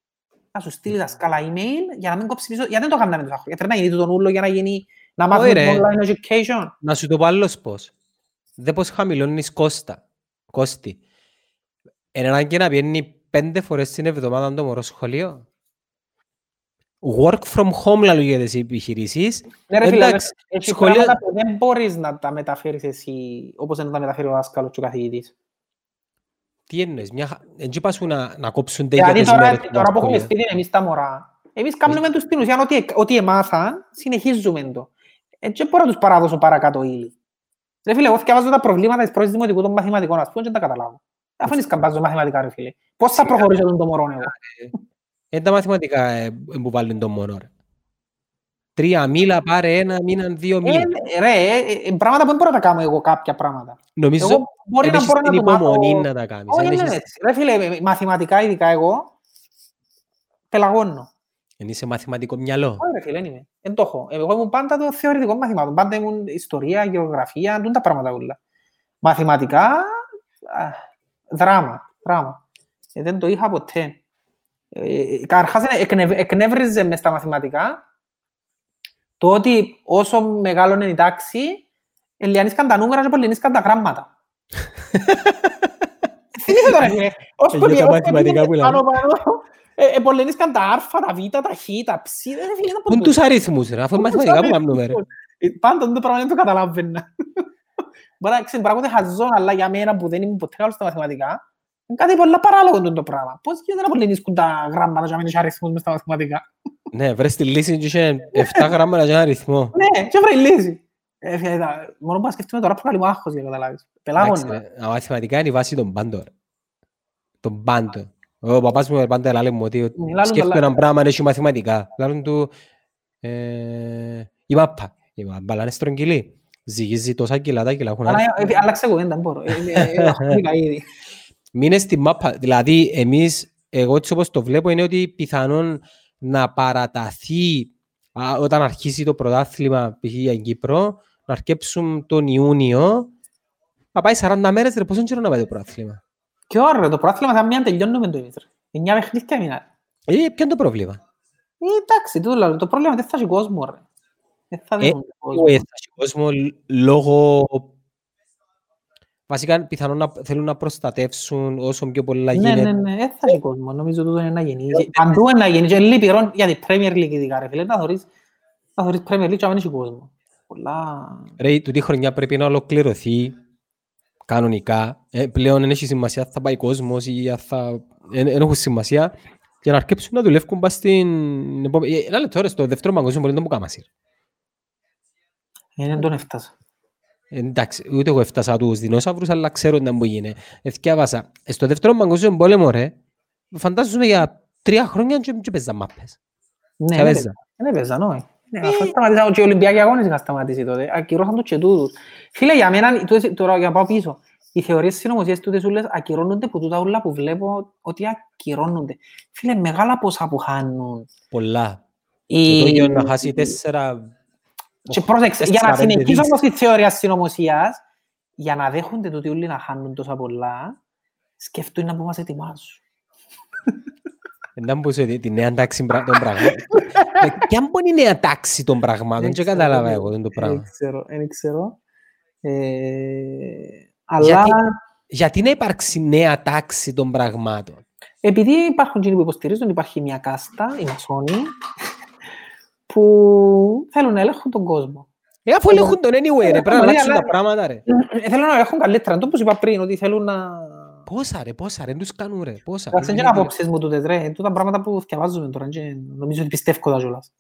να σου στείλει τα σκάλα email για να μην κόψει πίσω. Γιατί δεν το κάνουμε με το Γιατί να γίνει τον ούλο για να γίνει να μάθουμε online education. Να σου το πω άλλος πώς. Δεν πώς χαμηλώνεις κόστα. Κόστη. Είναι ανάγκη να πιένει πέντε φορές την εβδομάδα το μωρό σχολείο. Work from home λαλογίες τις επιχειρήσεις. Ναι ρε φίλε, έχει σχολείο... πράγματα που δεν μπορείς να τα μεταφέρεις εσύ όπως να τα μεταφέρει ο δάσκαλος και ο καθηγητής. Τι εννοείς, μια... έτσι πας να, να κόψουν τέτοια τις μέρες. Τώρα που έχουμε σπίτι εμείς τα μωρά, εμείς κάνουμε τους στην ουσία ότι, ότι εμάθαν, συνεχίζουμε το. Έτσι μπορώ να τους παράδοσω παρακάτω ύλη. Ρε φίλε, εγώ θυκευάζω τα προβλήματα της πρώτης δημοτικού των μαθηματικών, ας πούμε, και δεν τα καταλάβω. Αφού είναι σκαμπάζω μαθηματικά, ρε φίλε. Πώς θα προχωρήσω τον μωρό, εγώ; Είναι τα μαθηματικά ε, που βάλουν τον μωρό, ρε. Τρία μήλα, πάρε ένα μήνα, δύο μήνα. Ε, ρε, ε, ε, πράγματα που δεν μπορώ να τα κάνω εγώ κάποια πράγματα. Νομίζω εγώ μπορεί να μπορώ να το μάθω. να τα κάνεις. Όχι, είναι έτσι. Ρε φίλε, μαθηματικά ειδικά εγώ, πελαγώνω. Εν είσαι μαθηματικό μυαλό. Όχι ρε φίλε, δεν είμαι. Δεν το έχω. Εγώ ήμουν πάντα το θεωρητικό μαθηματικό. Πάντα ήμουν ιστορία, γεωγραφία, αντούν τα πράγματα όλα. Μαθηματικά, δράμα, δράμα. Ε, δεν το είχα ποτέ. Ε, Καρχάς εκνεύριζε μες στα μαθηματικά το ότι όσο μεγάλο είναι η τάξη, ελληνίσκαν τα νούμερα και πολυνίσκαν τα γράμματα. Θυμήθηκα τώρα, φίλε. Ως Ε, που για τα ως που μαθηματικά πήγαινε που λέμε. πάνω πάνω, ε, ε, πολεμήσκαν τα άρφα, τα β, τα χ, τα ψ. Ε, φίλε, ήταν Πού είναι τους αριθμούς ρε, αφού Πού μαθηματικά τους που κάνουμε ρε. Ε, Πάντα το πράγμα δεν το καταλάβαινα. Μπορεί να ξέρεις πράγματι χαζό, αλλά για μένα που δεν ήμουν ποτέ καλός στα μαθηματικά, είναι κάτι πολλά παράλογο είναι το πράγμα. Πώς γίνεται να πολεμήσκουν τα γράμματα για να μην έχει αριθμούς μες στα μαθηματικά; Ναι, βρες τη λύση και είχε 7 γράμματα και ένα αριθμό. Ναι, και βρε η λύση. Ε, φίλε, τα- Μόνο που να σκεφτούμε τώρα προκαλεί μου άγχος για να καταλάβεις. Εντάξει, Πελάγωνα. ρε, Τα μαθηματικά είναι η βάση των πάντων. ρε. Των πάντων. Ο παπάς μου πάντα λέει μου ότι λάλλον σκέφτομαι καλά. ένα πράγμα αν έχει μαθηματικά. Λάλλον του ε, η μάπα. Η μάπα είναι στρογγυλή. Ζυγίζει τόσα κιλά, τα κιλά έχουν Αλλά, αριθμό. ε, Άλλαξε εγώ, δεν μπορώ. Ε, ε, ε, έχω φύγα ήδη. Μείνε στη μάπα. Δηλαδή, εμείς, εγώ έτσι όπως το βλέπω, είναι ότι πιθανόν να παραταθεί α, όταν αρχίσει το πρωτάθλημα π.χ. για Κύπρο, να αρκέψουν τον Ιούνιο, να πάει 40 μέρες, ρε, πόσο καιρό να πάει το πρωτάθλημα; Και ωραία, το πρόθλημα θα μην τελειώνουμε το ίδιο. Εννιά παιχνίδια μήνα. Ε, ποιο είναι το πρόβλημα; Ε, εντάξει, τούτο λέω, το πρόβλημα δεν θα έχει κόσμο, ρε. Δεν θα Ε, δίνουν κόσμο. Ε, θα έχει κόσμο λόγω... Βασικά, πιθανόν να θέλουν να προστατεύσουν όσο πιο πολλά Ναι, γίνεται. ναι, ναι, δεν θα έχει κόσμο. Νομίζω τούτο είναι να γίνει. Και Παντού είναι να γίνει. Και λυπηρό για την Premier League ειδικά, ρε φίλε. Να θωρείς, να θωρείς Premier League και να μην έχει κόσμο. Πολλά... Ρε, τούτη χρονιά πρέπει να ολοκληρωθεί κανονικά. Ε, πλέον δεν έχει σημασία αν θα πάει κόσμος ή αν θα... Δεν δεν έχουν σημασία για να αρκέψουν να δουλεύουν πας στην... επόμενη- Ε, Ένα λεπτό, ρε, στο δεύτερο παγκόσμιο μπορεί να το μου κάμασαι. Ε, Δεν τον έφτασα. Ε, Εντάξει, ούτε εγώ έφτασα τους δεινόσαυρους, αλλά ξέρω τι να μου γίνει. Εθιάβασα. Ε, Στο δεύτερο παγκόσμιο πόλεμο, ρε, φαντάζομαι για τρία χρόνια και, και παίζα μάπες. Ναι, Και δεν παίζα. Δεν έπαιζαν, όχι. Ναι, αφού σταματήσαν και οι Ολυμπιακοί αγώνες είχαν σταματήσει τότε. Ακυρώσαν τους και τούτους. Φίλε, για μένα, τούτες- τώρα για να πάω πίσω, οι θεωρίες συνωμοσίες τούτες ούλες ακυρώνονται που τούτα ούλα που βλέπω ότι ακυρώνονται. Φίλε, μεγάλα ποσά που χάνουν. Πολλά. Οι- Το Τόκιο να χάσει τέσσερα... Και πρόσεξε, για να τέσσερα, πέντε συνεχίσω δις. όμως της θεωρία συνωμοσίας, για να δέχονται τούτοι όλοι να χάνουν τόσα πολλά, σκεφτούν να που μας ετοιμάζουν. Δεν πω σε τη νέα τάξη μπρα- των πραγμάτων. Ε, Ποια μπορεί η νέα τάξη των πραγμάτων, δεν κατάλαβα εγώ αυτό το πράγμα. Δεν ξέρω, δεν ξέρω. Ε, αλλά Γιατί- Γιατί να υπάρξει νέα τάξη των πραγμάτων; επειδή υπάρχουν εκείνοι που υποστηρίζουν, υπάρχει μια κάστα, η μασόνοι, που θέλουν να ελέγχουν τον κόσμο. Ε, αφού ελέγχουν τον anyway, ρε, πρέπει να Ωραία, αλλάξουν αλλά- τα πράγματα, ρε. Ε, θέλουν να ελέγχουν καλύτερα. Το όπως είπα πριν, ότι θέλουν να... Πόσα, ρε, πόσα, ρε, δεν τους κάνουν, ρε, πόσα. Εντάξει, Είναι- είναι απόψεις μου τούτες, ρε. Τούτα πράγματα που διαβάζουμε τώρα. και Νομίζω ότι πιστεύω τα κιόλας.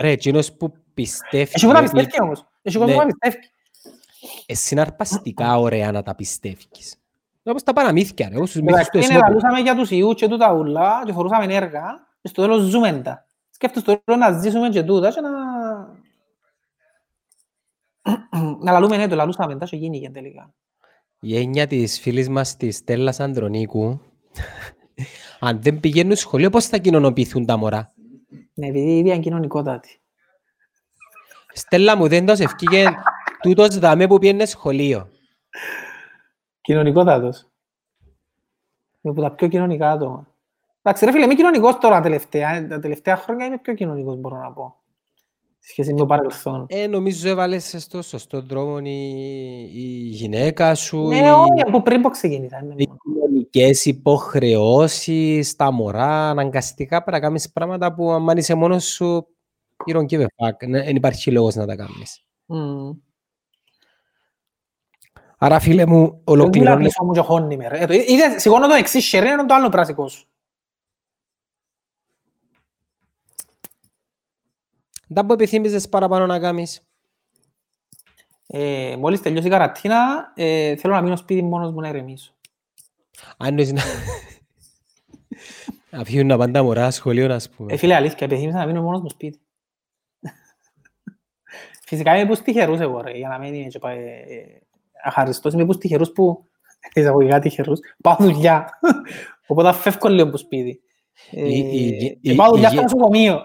Ρε, εκείνος που πιστεύει... Έχει που τα ε, πιστεύει όμως. Έχει κόσμο Ναι. που τα πιστεύεις. ε, συναρπαστικά ωραία να τα πιστεύεις. Όπως τα παραμύθια, ρε, όπως τους μύθους Εντάξει, του είναι Εσώπου. λαλούσαμε για τους ιούς και τούτα ούλα και φορούσαμε έργα και στο τέλος ζούμε τα. Σκέφτεσαι το να ζήσουμε και τούτα και να... να λαλούμε ναι, το λαλούσαμε τα και γίνηκε τελικά. Η έννοια της φίλης μας της Στέλλας Ανδρονίκου, αν δεν πηγαίνουν σχολείο, πώς θα κοινωνοποιηθούν τα μωρά; Ναι, επειδή ήδη είναι κοινωνικότατη. Στέλλα μου, δεν τόσο ευκήγε τούτος δαμέ που πιένε σχολείο. Κοινωνικότατος. Είναι από τα πιο κοινωνικά άτομα. Εντάξει ρε φίλε, είμαι κοινωνικός τώρα τελευταία. ε, Τα τελευταία χρόνια είμαι πιο κοινωνικός μπορώ να πω. Σε σχέση με το παρελθόν. Ε, νομίζω έβαλες στο σωστό δρόμο η, η γυναίκα σου, Ναι, οι, όχι, από πριν που ξεκίνησα. ναι, οι μόνο. κοινωνικές υποχρεώσεις, τα μωρά, αναγκαστικά πρέπει να κάνεις πράγματα που αν είσαι μόνος σου, you don't give a fuck. Ναι, Δεν υπάρχει λόγος να τα κάνεις. Μμμ. Άρα φίλε μου, Δεν μιλάω ολοκληρώνεις πίσω μου και χώνει με, ρε. Ε, το- είδες, σηκώνω το εξής χέρι, είναι το άλλο πράσικο σου. Τα που επιθύμιζες παραπάνω να κάνεις. Ε, μόλις τελειώσει η καρατίνα, ε, θέλω να μείνω σπίτι μόνος μου να ηρεμήσω. Αν εννοείς να... να φύγουν να πάνε τα μωρά σχολείο, ας πούμε. Ε, φίλε, αλήθεια, επιθύμησα να μείνω μόνος μου σπίτι. Φυσικά είμαι πούς τυχερούς εγώ, ρε, για να μην είμαι και πάει, ε, αχαριστός. Είμαι πούς τυχερούς που, εισαγωγικά τυχερούς, πάω δουλειά. Οπότε φεύγω λίγο από σπίτι. Ε, Η- η- και η- πάω η- δουλειά η- στο νοσοκομείο.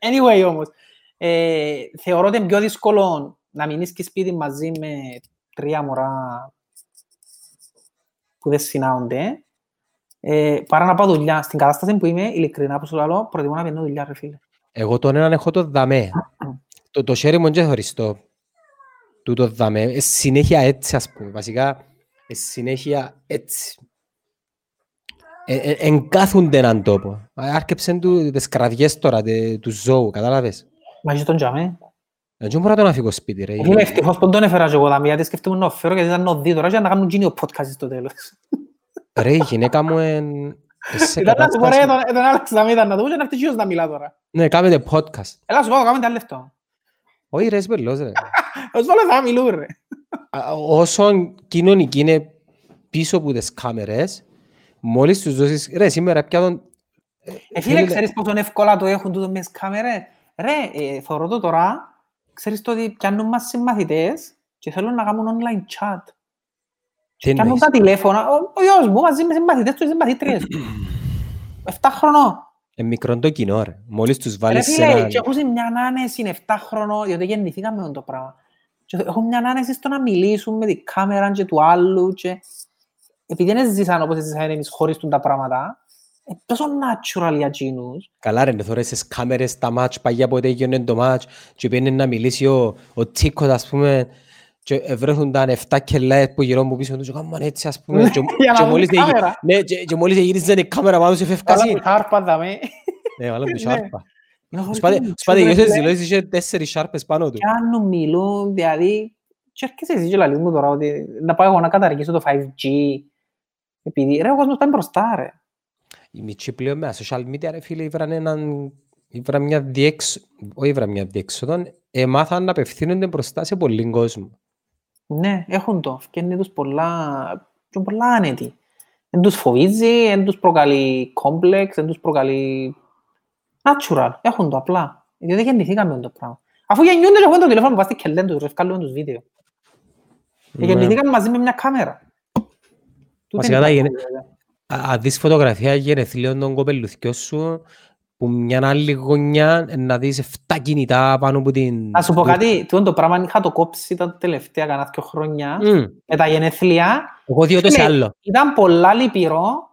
Anyway όμως, ε, θεωρώ ότι είναι πιο δύσκολο να μείνεις και σπίτι μαζί με τρία μωρά που δεν συνάονται, ε, παρά να πάω δουλειά. Στην κατάσταση που είμαι, ειλικρινά που σου λέω, προτιμώ να πηγαίνω δουλειά, ρε φίλε. Εγώ τον έναν έχω το δαμέ. το, το χέρι μου είναι χωριστό. Τούτο δαμέ. Ε, συνέχεια έτσι, ας πούμε. Βασικά, ε, συνέχεια έτσι. Ε, ε, εγκάθονται έναν τόπο. Άρκεψαν του τις κραυγές τώρα τε, του ζώου, κατάλαβες; Μα και τον τζάμε. Δεν μπορώ να τον αφήγω σπίτι ρε. Φίλε, ευτυχώς που τον έφερα και εγώ δάμε, γιατί σκέφτομαι να φέρω γιατί ήταν νοδί τώρα και να κάνουν γίνει ο podcast στο τέλος. Ρε, η γυναίκα μου εν... σε Ήταν να σου πω ρε, κατάσταση- τον- τον Άλεξ να μην ήταν να δούμε και να φτύχει να μιλά τώρα. Ναι, κάνετε podcast. Έλα σου πω, κάνουμε άλλο λεπτό. Όχι ρε, είσαι πελός ρε. Ως όλες θα μιλούν ρε. Α, Όσο κοινωνική είναι πίσω από τις κάμερες, μόλις τους δώσεις... Ρε, σήμερα πια τον... Ε, φίλε, ξέρεις πόσο εύκολα το έχουν τούτο μες τις κάμερες; Ρε, ε, θωρώ το τώρα, ξέρεις το ότι πιάνουν μας συμμαθητές και θέλουν να κάνουν online chat. Τι Πιάνουν εννοείς; τα τηλέφωνα, ο, ο γιος μου μαζί με συμμαθητές τους και συμμαθήτριες του. 7 χρονών. Ε, μικρό το κοινό ρε. Μόλις τους Ρε βάλεις σε φίλε, ένα... και έχουν μια άνεση 7 χρονών, διότι γεννηθήκαμε με το πράγμα. Και έχουν μια άνεση στο να μιλήσουν με την κάμερα και του άλλου και επειδή δεν ζήσαν όπως ζήσαν εμείς χωρίς τούν τα πράγματα, ε, τόσο natural για εκείνους. Καλά ρε, να θωρείς τις κάμερες, τα μάτς, παγιά ποτέ γίνονται το μάτς και πήγαινε να μιλήσει ο, ο Τσίκος, ας πούμε, και βρέθουνταν 7 κελάες που γυρών που πίσω τους και κάνουν έτσι, ας πούμε, και, για να και δουν μόλις την εγι- κάμερα. ναι, και, και μόλις γύριζαν η κάμερα πάνω σε Καλά φεύκασι. που χάρπα δαμε. Ναι, βάλω του Ναι. σάρπα. Είναι Τους χωρίς πάτε, τον τους πάτε τσούκο, γύρω ρε, στις φίλε. δηλώσεις είχε τέσσερις σάρπες πάνω του. Κάνουν, μιλούν, δηλαδή, και έρχεσαι εσύ και λαλείς μου τώρα ότι να πάω εγώ να καταργήσω το 5G, επειδή ρε ο κόσμος πάει μπροστά ρε. Οι μητσοί πλέον με τα social media, ρε φίλε, ήβραν έναν... Ήβραν μια διέξ... Όχι ήβραν μια διέξοδο, εμάθαν να απευθύνονται μπροστά σε πολλοί κόσμο. Ναι, έχουν το. Φκένει τους πολλά, και πολλά άνετοι. Δεν τους φοβίζει, δεν τους προκαλεί κόμπλεξ, δεν τους προκαλεί... Natural, έχουν το απλά. Διότι γεννηθήκαμε με το πράγμα. Αφού γεννιούνται και έχουν το τηλέφωνο που πας στη κελέν τους, ρε, βγάλουν τους βίντεο. Ναι. Γεννηθήκαμε μαζί με μια κάμερα. Τούτη Βασικά είναι τα η γενε- πραγματικότητα. Α- Αν δεις φωτογραφία γενεθλίων των κοπελουθιών σου, που μια άλλη γωνιά ε, να δεις 7 κινητά πάνω από την... Να σου πω κάτι, τούτο το πράγμα είχα το κόψει τα τελευταία κανένα δυο χρόνια Μμ, με τα γενέθλια. Εγώ διώ το σε Φίλε, άλλο. Ήταν πολλά λυπηρό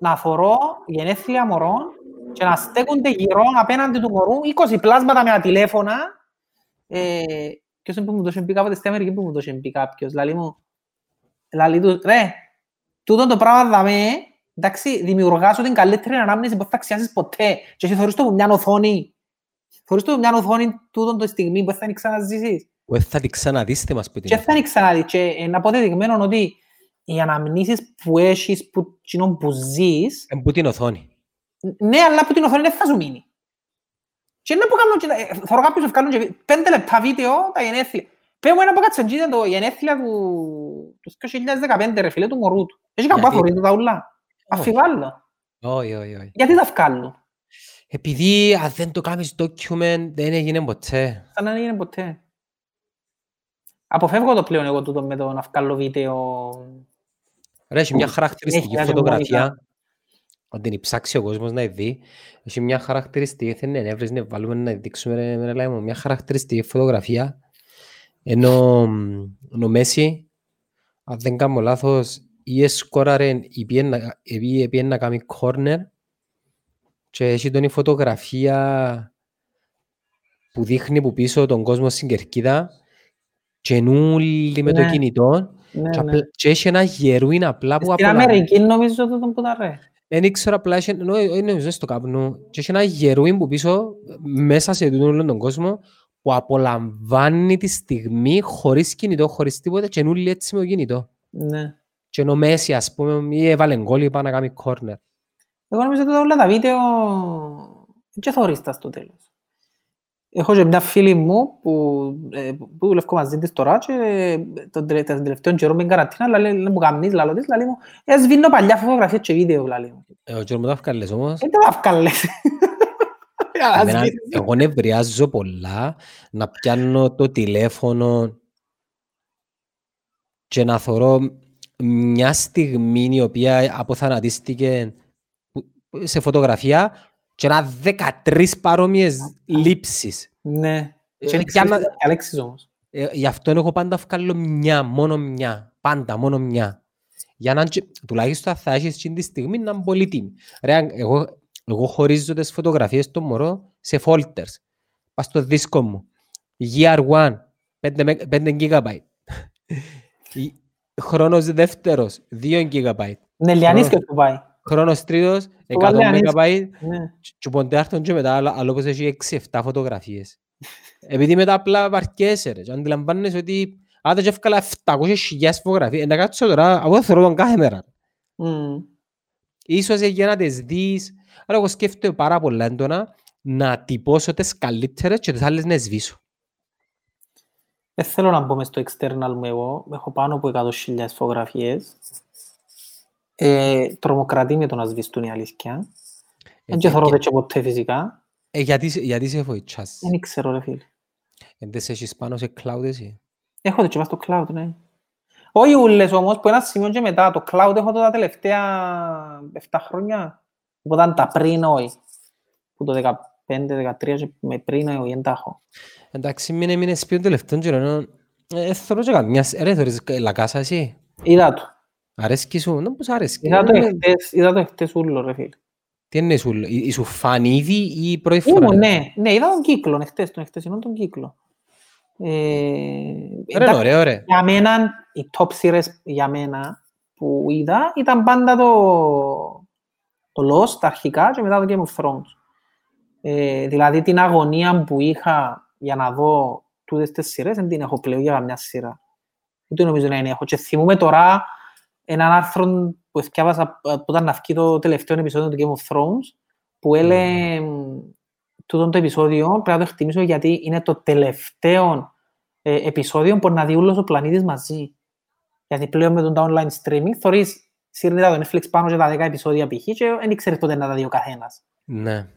να θωρώ γενέθλια μωρών και να στέκονται γύρω απέναντι του μωρού 20 πλάσματα με τα τηλέφωνα. Ε, ποιος είναι που μου το είχε πει κάποτε στην Αμερική που μου το είχε πει κάποιος. Λαλή μου, λαλή του, ρε, τούτο το πράγμα δαμε, εντάξει, δημιουργάς σου την καλύτερη ανάμνηση που θα αξιάσεις ποτέ. Και εσύ θωρείς το που μια οθόνη. Θωρείς το που μια οθόνη τούτο το στιγμή που θα ξαναζήσεις. Δεν θα την ξαναδείς θε μας που την Και θα είναι ξαναδείς. Και είναι αποδεδειγμένο ότι οι αναμνήσεις που έχεις, που, εκείνον που ζεις, Εν που την οθόνη. ναι, αλλά από την οθόνη δεν θα σου μείνει. Και είναι που κάνω, και τα- ε, θωρώ κάποιους ευκάλουν και πέντε λεπτά βίντεο τα γενέθλια. Πες μου ένα που κάτσε ήταν το γενέθλια του, τους 2015 ρε φίλε του μωρού του. Έχει καμπά Γιατί; θωρεί του τα ούλα. Αφιβάλλω. Όχι, όχι, όχι. Γιατί τα βγάλουν. Επειδή αν δεν το κάνεις document δεν έγινε ποτέ. Σαν να δεν έγινε ποτέ. Αποφεύγω το πλέον εγώ τούτο με το να βγάλω βίντεο. Ρε, έχει μια χαρακτηριστική Έχει, φωτογραφία. Αν την ψάξει ο κόσμος να δει, έχει μια χαρακτηριστική, θέλει να έβρεις, να βάλουμε να δείξουμε ρε, ρε, λέει μου, μια χαρακτηριστική φωτογραφία. Ενώ ο Μέση, αν δεν κάνω λάθος, ή εσκόραρε, ή πήγαινε να- ή πήγαινε να κάνει corner και έχει τον η φωτογραφία που δείχνει που πίσω τον κόσμο στην κερκίδα και νουλοι με το Ναι. κινητό Ναι, και, ναι. απλά- και έχει ένα γερούιν απλά που Στην απολαμβάνει. Αμερική νομίζω τούτο που τα ρε. Δεν ήξερα απλά, έχει- νο- όχι νομίζω στο καπνού. Και έχει ένα γερούιν που πίσω, μέσα σε τούτον όλον τον κόσμο, που απολαμβάνει τη στιγμή χωρίς κινητό, χωρίς τίποτα και νουλοι έτσι με το κινητό. Ναι. Και ενώ Μέση, ας πούμε, ή έβαλε γκόλ ή πάει να κάνει corner. Εγώ νομίζω ότι όλα τα βίντεο και θωρείς τα στο τέλος. Έχω και μια φίλη μου που, ε, που δουλεύω μαζί της τώρα και ε, τον τελε- τον τελευταίο καιρό με την καραντίνα, λαλή, λέει μου καμνείς, λαλό της, λαλή μου, ε, σβήνω παλιά φωτογραφίες και βίντεο, λαλή μου. Ε, Ο Τζόρ μου τα βγάλες όμως. Δεν τα βγάλες. Για να Εμένα- σβήσεις. Εγώ νευριάζω πολλά να πιάνω το τηλέφωνο και να θωρώ μια στιγμή η οποία αποθανατίστηκε που- σε φωτογραφία και να 13 παρόμοιες λήψεις. Ναι. Ε, Και για να- είναι Αλέξης όμως. Ε, γι' αυτό εγώ πάντα βγάλω μια, μόνο μια. Πάντα, μόνο μια. Για να τζε- τουλάχιστον θα έχεις εκείνη τη στιγμή να είναι πολύτιμη. Ρε, αν- εγώ, εγώ χωρίζω τις φωτογραφίες των μωρών σε folders. Πας στο δίσκο μου. Year 1, 5, GB. Χρόνος δεύτερος, 2 GB. Ναι, Λιανίς και του πάει. Χρόνος τρίτος, Το 100 βάλε ανής- MB. Ναι. Και ποντάρτον και μετά άλλο- άλλο πως έχει 6-7 φωτογραφίες. Επειδή μετά απλά βαρκέσαι ρε. Και αντιλαμβάνεσαι ότι άντε και εύκολα 700.000 φωτογραφίες. Ε, Να κάτσω τώρα, εγώ θεωρώ τον κάθε μέρα. Μμ. Ίσως για να τις δεις. Αλλά εγώ σκέφτομαι πάρα πολλά έντονα να τυπώσω τις καλύτερες και τις άλλες να σβήσω. Δεν θέλω να μπω μες στο external μου εγώ. Έχω πάνω από 100.000 φωτογραφίες. Ε, τρομοκρατεί με το να σβηστούν η αλήθεια. Δεν και Ε, θεωρώ και- τέτοιο ποτέ φυσικά. ε, γιατί, γιατί σε βοηθάς. Δεν ξέρω ρε φίλε. Δεν τις έχεις πάνω σε cloud εσύ; Έχω τέτοιο πάνω στο cloud, ναι. Όχι ούλες όμως, που ένα σημείο και μετά. Το cloud έχω το τα τελευταία 7 χρόνια. Οπότε αν τα πριν όχι. Που το 15-13 και με πριν όχι, δεν τα έχω. Εντάξει, μην έμεινες πει τον τελευταίο καιρό. ενώ, Ε, θέλω και καμιά... σ- Ρε, θωρείς λακάσα εσύ. Είδα το. Αρέσκει σου. Να πώς αρέσκει. Είδα το Ε, εχθές, είδα το εχθές ούλο ρε φίλε. Τι είναι σου, ή- σου φάνη ήδη ή η πρώτη φορά. Ήμουν, ναι, ναι, είδα τον κύκλο, εχθές, τον εχθεσινό τον κύκλο. Ε, Ρε, εντάξει, ωραίο, ρε. για μένα, οι top series για μένα που είδα ήταν πάντα το, το Lost αρχικά και μετά το Game of Thrones. Ε, δηλαδή την αγωνία που είχα για να δω τούτες τις σειρές δεν την έχω πλέον για καμιά σειρά. Ούτε νομίζω να είναι έχω. Και θυμούμαι τώρα έναν άρθρο που διάβασα ε, που ήταν να βγει το τελευταίο επεισόδιο του Game of Thrones που έλεγε μ, τούτο το επεισόδιο πρέπει να το εκτιμήσω γιατί είναι το τελευταίο ε, επεισόδιο που να δει όλος ο πλανήτης μαζί. Γιατί πλέον με τον τα online streaming θωρείς σύρνητα το Netflix πάνω και τα 10 επεισόδια π.χ. και δεν ξέρεις πότε να τα δει ο καθένας. Ναι.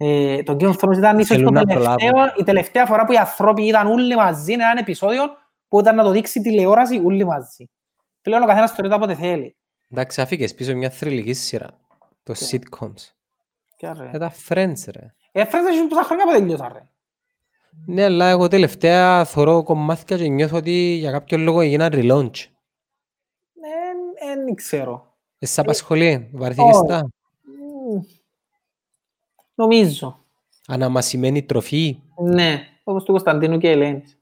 Ε, το Game of Thrones ήταν ίσως το Θέλουν να τελευταίο, προλάβουν. η τελευταία φορά που οι άνθρωποι ήταν όλοι μαζί, είναι ένα επεισόδιο που ήταν να το δείξει τηλεόραση όλοι μαζί. Πλέον ο καθένας θεωρείται όποτε θέλει. Εντάξει, αφήκες πίσω μια θρηλυκή σειρά. Το Ποια; sitcoms. Ποια ρε; Ε, τα Friends, ρε. Ε, φρέντες έχει τόσα χρόνια που τελειώσαν ρε. Ναι, αλλά εγώ τελευταία θωρώ κομμάτια και νιώθω ότι για κάποιο λόγο έγιναν relaunch. Ε, Δεν ξέρω. Εσύ απασχολεί, βαρθήκες όχι. τα; Μμ. Νομίζω. Αναμασιμένη τροφή. Ναι, όπως του Κωνσταντίνου και Ελένης.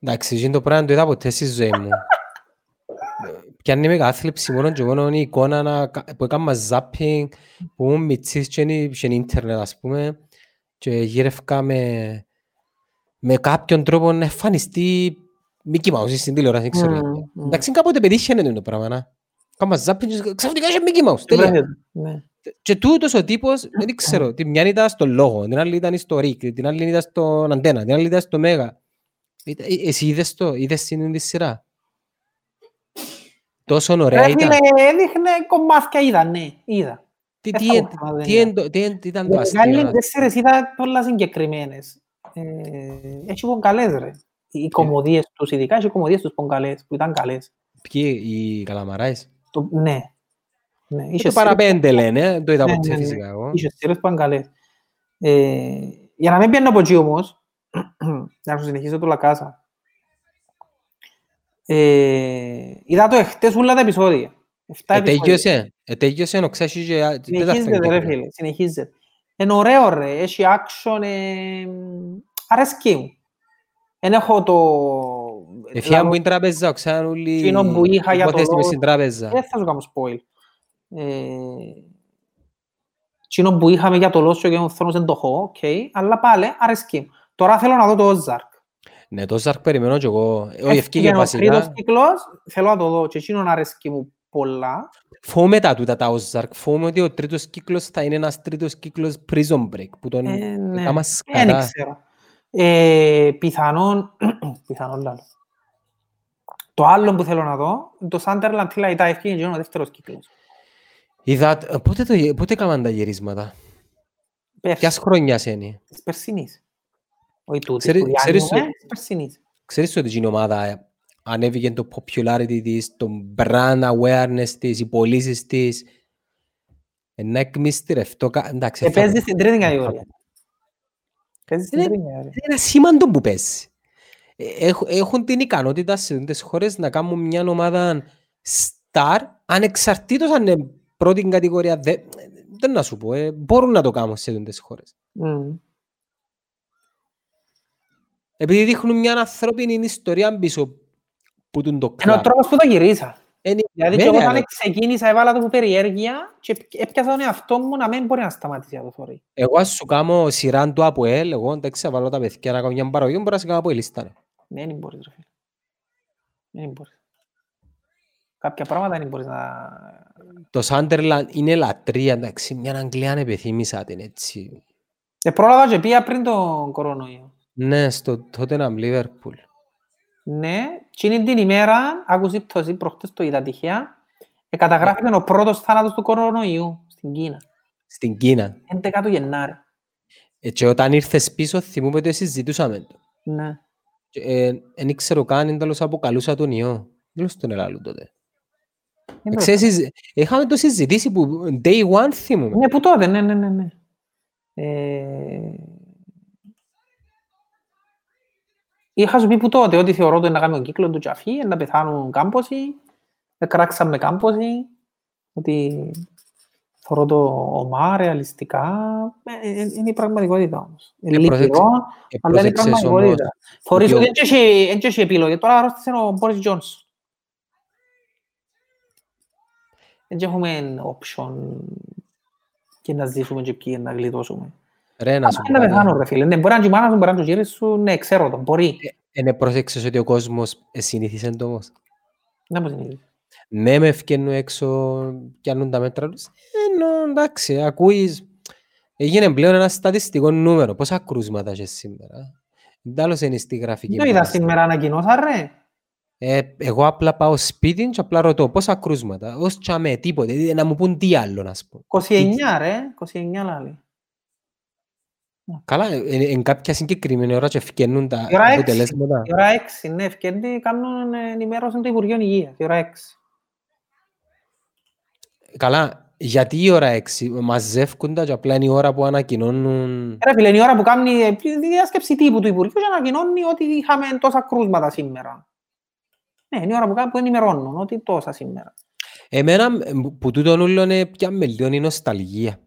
Εντάξει, εκείνο το πράγμα το είδα ποτέ στη ζωή μου. Πιάνει με κάθλιψη μόνο και μόνο η εικόνα να, κα- που έκανα zapping, που ήμουν μητσής και είναι- και είναι ίντερνετ ας πούμε και γύρευκα με, με κάποιον τρόπο να εμφανιστεί Mickey Mouse στην τηλεόραση, δεν ξέρω. Μμμ, γιατί. μμμ. Εντάξει, κάποτε πετύχαινε το πράγμα, να. Κάμα zapping και ξαφνικά είχε Mickey Mouse, τέλεια. Βρέχεται, Ναι. Και τούτος ο τύπος, δεν ξέρω, την μια ήταν στο λόγο, την άλλη ήταν στο Rick, την άλλη ήταν στον Αντένα, την άλλη ήταν στο Μέγα. Ήταν- ε, Εσύ είδες το, είδες την τη σειρά; Τόσο ωραία Ρε ήταν. φίλε, έδειχνε κομμάτια, είδα, ναι, είδα. Τι, δεν τι, θα εν- πω, δεν τι, είδα. εν το- τι, εν- τι ήταν το Οι αστείο. άλλοι να- τέσσερις είδα πολλά συγκεκριμένες. Ε, Έχει πονκαλές ρε. Οι κομμωδίες τους, ειδικά έχει κομμωδίες τους πονκαλές, που ήταν καλές. Ποιοι, οι καλαμαράες; Το, ναι. Ναι. Και Είχε το σειρές- παραπέντε λένε, ε, το είδα Ναι, ποτέ ναι, ναι. φυσικά εγώ. Είχε σειρές που ήταν καλές. Ε, για να μην πιάνω από εκεί όμως, για να σου συνεχίσω το Λακάσα. Ε, είδα το εχθές όλα τα επεισόδια. Εφτά επεισόδια. Ετέγιωσε, ετέγιωσε, ο ξέρεις και δεν τα Συνεχίζεται ρε φαίνεται. φίλε, συνεχίζεται. Είναι ωραίο ρε, έχει action, ε, αρέσκει μου. Εν έχω το... Εφιά μου είναι τράπεζα, ο ξέραν όλοι Εκείνο που είχα για το υπόθεση μες λόγο- στην τράπεζα. Δεν θα σου κάνω spoil. Ε, Εκείνο που είχαμε για το Lost και ο Game of Thrones δεν το έχω, οκ, αλλά πάλι αρέσκει μου. Τώρα θέλω να δω το Ozark. Ναι, το Ζαρκ περιμένω και εγώ. Όχι, Έφυγε ευκήγε ο τρίτος βασικά. κύκλος, θέλω να το δω και εκείνον αρέσκει μου πολλά. Φοβούμαι τα τούτα τα Ozark. Φοβούμαι ότι ο τρίτος κύκλος θα είναι ένας τρίτος κύκλος prison break που τον Ε, ναι. έκαμα Δεν σκατά. ξέρω. Ε, πιθανόν, πιθανόν λάλλον. Το άλλο που θέλω να δω, το Sunderland Till I Die, έφυγε και είναι ο δεύτερος κύκλος. Είδα, πότε, το, πότε έκαναν τα γυρίσματα; Ποιας Πέρσι, χρονιάς είναι. της περσινής. Όχι τούτης, Ξέρεις- που ξέρεις διάνυμε, το- της περσινής. Ξέρεις ότι η ομάδα ε, ανέβηκε το popularity της, το brand awareness της, οι πωλήσεις της. Ε, Να εκμυστηρευτώ. κα- Εντάξει, Ε, θα- παίζεις στην τρίτη κατηγορία. Παίζεις στην Είναι- τρίτη κατηγορία. Είναι ένα σήμαντο που παίζει. Ε, έχ- Έχουν την ικανότητα σε τις χώρες να κάνουν μια ομάδα star, ανεξαρτήτως αν είναι πρώτη κατηγορία. δε- Δεν να σου πω, ε, μπορούν να το κάνουν σε τις χώρες. Μμμ. Επειδή δείχνουν μια ανθρώπινη ιστορία πίσω που τον το Είναι ο κλαμπ. τρόπος που το γυρίσα. Δηλαδή και όταν ξεκίνησα έβαλα το που περιέργεια και έπιασα τον εαυτό μου να μην μπορεί να σταματήσει να το θωρεί. Εγώ ας σου κάνω σειρά του από ελ, εγώ εντάξει θα βάλω τα παιδιά να κάνω μια παραγωγή, μπορώ να σε κάνω από ελίστα. Δεν μπορείς ρε φίλε. Δεν μπορείς. Κάποια πράγματα δεν μπορείς να... Το Σάντερλαντ είναι λατρεία, εντάξει, μια Αγγλία επιθύμησα την έτσι. Ε, πρόλαβα και πήγα πριν τον κορονοϊό. Ναι, στο Tottenham Liverpool. Ναι, και είναι την ημέρα, άκουσες πτώση προχτές το είδα τυχαία, ε, καταγράφηκε ο πρώτος θάνατος του κορονοϊού στην Κίνα. Στην Κίνα. 11 του Γενάρη. Ε, και όταν ήρθες πίσω θυμούμε ότι συζητούσαμε το. Ναι. Δεν ε, ξέρω καν, είναι τέλος αποκαλούσα τον ιό. Δεν στον Ελλάδο τότε. Ε, ξέρεις, είχαμε το συζητήσει που day one θυμούμε. Ναι, που τότε, ναι, ναι, ναι. ναι. Ε... Είχα σου πει που τότε ότι θεωρώ ότι να κάνουμε τον κύκλο του τζαφί, να πεθάνουν κάμποσοι, να κράξαμε κάμποσοι, ότι θεωρώ το ομά ρεαλιστικά. Ε, ε, είναι η πραγματικότητα όμως. Είναι λυπηρό, αλλά είναι η πραγματικότητα. Φορείς ότι δεν έχει επιλογή. Τώρα αρρώστησε ο Μπόρις Τζόνσον. Δεν έχουμε option και να ζήσουμε και ποιοι να γλιτώσουμε. Ρε, να σου πω. Να πεθάνω, ρε φίλε. Ναι, μπορεί να είναι σου, μπορεί να είναι σου, ναι, ξέρω το, μπορεί. Είναι πρόσεξες ότι ο κόσμος συνήθισε το όμως; Ναι, πώς συνήθισε. Ναι, με ευκαινούν έξω και ανούν τα μέτρα τους. Ενώ, εντάξει, ακούεις... Έγινε πλέον ένα στατιστικό νούμερο. Πόσα κρούσματα έχεις σήμερα; Τέλος είναι στη γραφική. Δεν είδα σήμερα ανακοινώσα, ρε. Ε, εγώ απλά πάω σπίτι και απλά ρωτώ πόσα κρούσματα. Ως τσάμε, τίποτε. Να μου πούν τι άλλο να σου πω. 29, ρε. 29 λάλη. Καλά, εν κάποια συγκεκριμένη ώρα και ευκαινούν τα αποτελέσματα. Η ώρα 6, ναι, ευκαινούν, κάνουν ενημέρωση του Υπουργείου Υγείας, η ώρα 6. Καλά, γιατί η ώρα 6, μαζεύκουν τα και απλά είναι η ώρα που ανακοινώνουν... Ρε φίλε, είναι η ώρα που κάνει τη διάσκεψη τύπου του Υπουργείου και ανακοινώνει ότι είχαμε τόσα κρούσματα σήμερα. Ναι, είναι η ώρα που, που ενημερώνουν ότι τόσα σήμερα. Εμένα που τούτο όλο είναι πια με λίγο η νοσταλγία.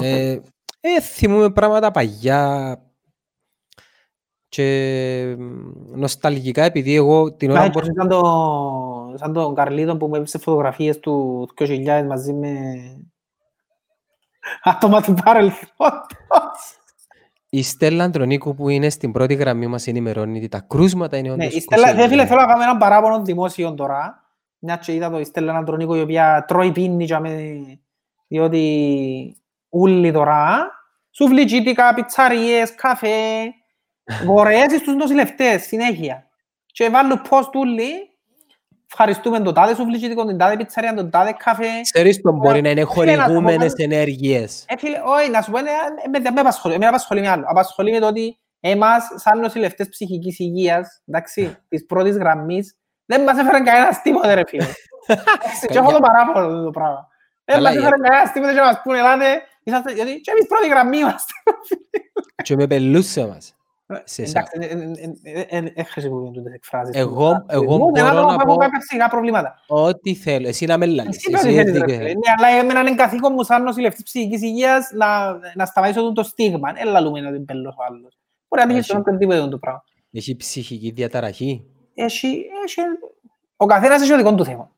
Ε, ε, θυμούμε πράγματα παγιά και νοσταλγικά επειδή εγώ την ώρα που... Σαν, το, σαν τον Καρλίδο που μου έπισε φωτογραφίες του 2000 μαζί με άτομα του παρελθόντος. Η Στέλλα Αντρονίκου που είναι στην πρώτη γραμμή μας ενημερώνει ότι τα κρούσματα είναι όντως... Ναι, η Στέλλα, δεν φίλε, θέλω να κάνω έναν παράπονο δημόσιο τώρα. Μια και είδα το η Στέλλα Αντρονίκου η οποία τρώει πίνη διότι ούλοι τώρα, σουβλιτζίτικα, πιτσαρίες, καφέ, βορειές στους νοσηλευτές, συνέχεια. Και βάλουν post ούλοι, ευχαριστούμε τον τάδε σουβλιτζίτικο, την τάδε πιτσαρία, τον τάδε καφέ. Ξέρεις τον μπορεί να είναι χορηγούμενες ενέργειες. Ε, φίλε, όχι, να σου πω, με απασχολεί, με απασχολεί με άλλο. Απασχολεί με το ότι εμάς, σαν νοσηλευτές ψυχικής υγείας, εντάξει, της πρώτης γραμμής, δεν μας έφεραν κανένας τίποτε, ρε φίλε. Και έχω το παράπονο το πράγμα. Δεν μας έφεραν κανένας τίποτε και μας πούνε, ελάτε, Είσαστε, γιατί και εμείς πρώτη γραμμή είμαστε. Και με πελούσες μας. Εντάξει, δεν χρησιμοποιούν τούτες εκφράσεις. Εγώ μπορώ να πω κάποια προβλήματα. Ό,τι θέλω, εσύ να με λαλείς. Ναι, αλλά εμένα είναι καθήκον μου σαν νοσηλευτής ψυχικής υγείας να σταματήσω το στίγμα. Δεν λαλούμε να την πέλω ο άλλος. Μπορεί να μην έχει τον τίποτε το πράγμα. Έχει ψυχική διαταραχή. Έχει, ο καθένας έχει ο δικό του θέμα.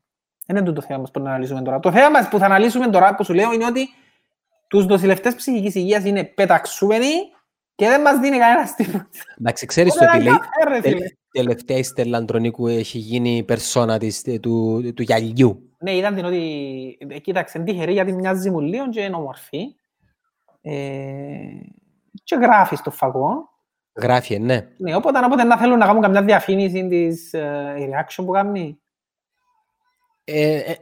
Δεν είναι το θέμα μας που να αναλύσουμε τώρα. Το θέμα μας που θα αναλύσουμε τώρα, που σου λέω, είναι ότι τους νοσηλευτές ψυχικής υγείας είναι πεταξούμενοι και δεν μας δίνει κανένας τίποτα. Εντάξει, ξέρεις ότι λέει, τελευταία η Στέλλα Αντρονίκου έχει γίνει περσόνα της, του, του γυαλιού. Ναι, είδαν την ότι, ε, κοίταξε, τυχερή γιατί μοιάζει μου λίγο και είναι ομορφή. Ε, και γράφει στο φαγό. Γράφει, ε, ναι. Ναι, οπότε, οπότε να θέλουν να κάνουν καμιά διαφήμιση της uh, reaction που κάνει. Ε, ε,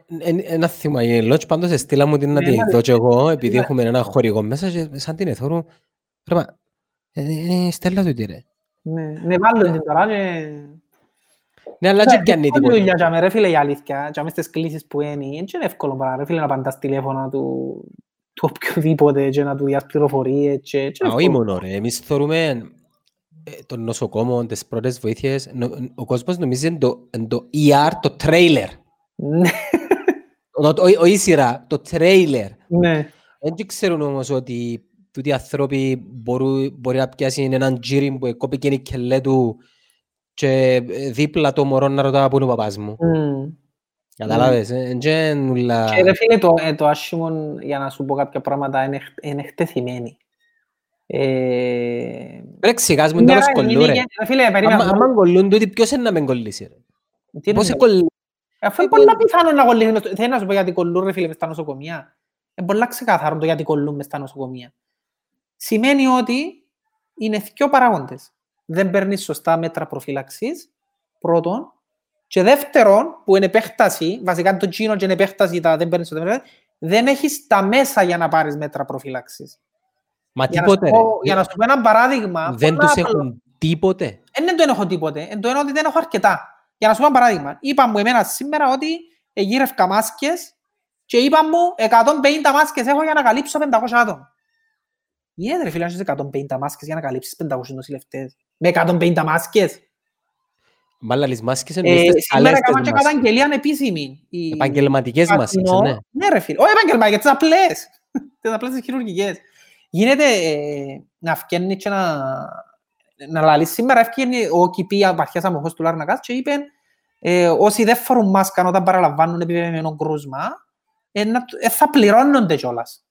ένα θύμα γελός, πάντως στείλα μου την να τη δω και εγώ, επειδή έχουμε ένα χορηγό μέσα και σαν την εθώρου, πρέπει είναι στέλνα του τι ρε. Ναι, βάλω την τώρα και... Ναι, αλλά και πιάνει τίποτα. Είναι δουλειά με ρε φίλε η αλήθεια, και μες στις κλήσεις που είναι, είναι εύκολο παρά ρε φίλε να παντάς τηλέφωνα του του οποιοδήποτε και να του διάς πληροφορίες και... Όχι μόνο ρε, εμείς θεωρούμε τον νοσοκόμο, τις πρώτες βοήθειες, ο κόσμος νομίζει το ER, το trailer. Ναι. Όχι σειρά, το τρέιλερ. Ναι. Δεν ξέρουν όμως ότι τούτοι άνθρωποι μπορεί να πιάσει έναν τζίρι που κόπηκε η κελέ του και δίπλα το μωρό να ρωτά πού είναι ο παπάς μου. Κατάλαβες, ε, και νουλα... Και ρε φίλε, το, ε, το άσχημο, για να σου πω κάποια πράγματα, είναι, χ- είναι χτεθειμένοι. Ε, Ρε ξηγάς μου μια τέλος είναι- κολλού ρε. είναι- ρε φίλε, περίμενα, Άμα άμα κολλούν τούτοι, ποιος είναι να με κολλήσει ρε; τι Πώς εννοείς; κολλούν. Αφού είναι πολλά πιθανό να κολλήσει μες στο- Θέλει να σου πω γιατί κολλούν ρε φίλε μες στα νοσοκομεία. Είναι πολλά ξεκάθαρο το γιατί κολλούν μες στα νοσοκομεία. Σημαίνει ότι είναι δύο παράγοντες. Δεν παίρνεις σωστά μέτρα προφύλαξης, πρώτον. Και δεύτερον, που είναι επέκταση, βασικά το τσίνο και είναι επέκταση, τα δεν παίρνεις σωστά μέτρα, δεν έχεις τα μέσα για να πάρεις μέτρα προφύλαξης. Μα Για να, σου τίποτε ρε. πω, για να σου πω ένα παράδειγμα, Δεν πολλά τους απλό. έχουν τίποτε. Ε, δεν το έχω τίποτε. Εν το εννοώ ότι δεν έχω αρκετά. Για να σου πω ένα παράδειγμα. Είπα μου εμένα σήμερα ότι γύρευκα μάσκες και είπα μου 150 μάσκες έχω για να καλύψω 500 άτομα. Γίνεται ρε φίλε, αν έχεις 150 μάσκες για να καλύψεις 500 νοσηλευτές. Με 150 μάσκες. Μάλλα τις μάσκες Ε, εννοείς τις σήμερα καλές έκανα τις και μάσκες. καταγγελία ανεπίσημη. Η- Επαγγελματικές μάσκες, Αθηνό- ναι. Ναι ρε φίλε. Όχι επαγγελματικές, τις απλές. Τις απλές τις χειρουργικές. Γίνεται ε, να φκένει και να, να λαλείς. Σήμερα έφυγε ο ΚΙΠΗ απαρχιάς αμοχώς του Λάρνακας και είπε ε, όσοι δεν φορούν μάσκα όταν παραλαμβάνουν επιβεβαιωμένο κρούσμα ε, να, ε, θα πληρώνονται κιόλας.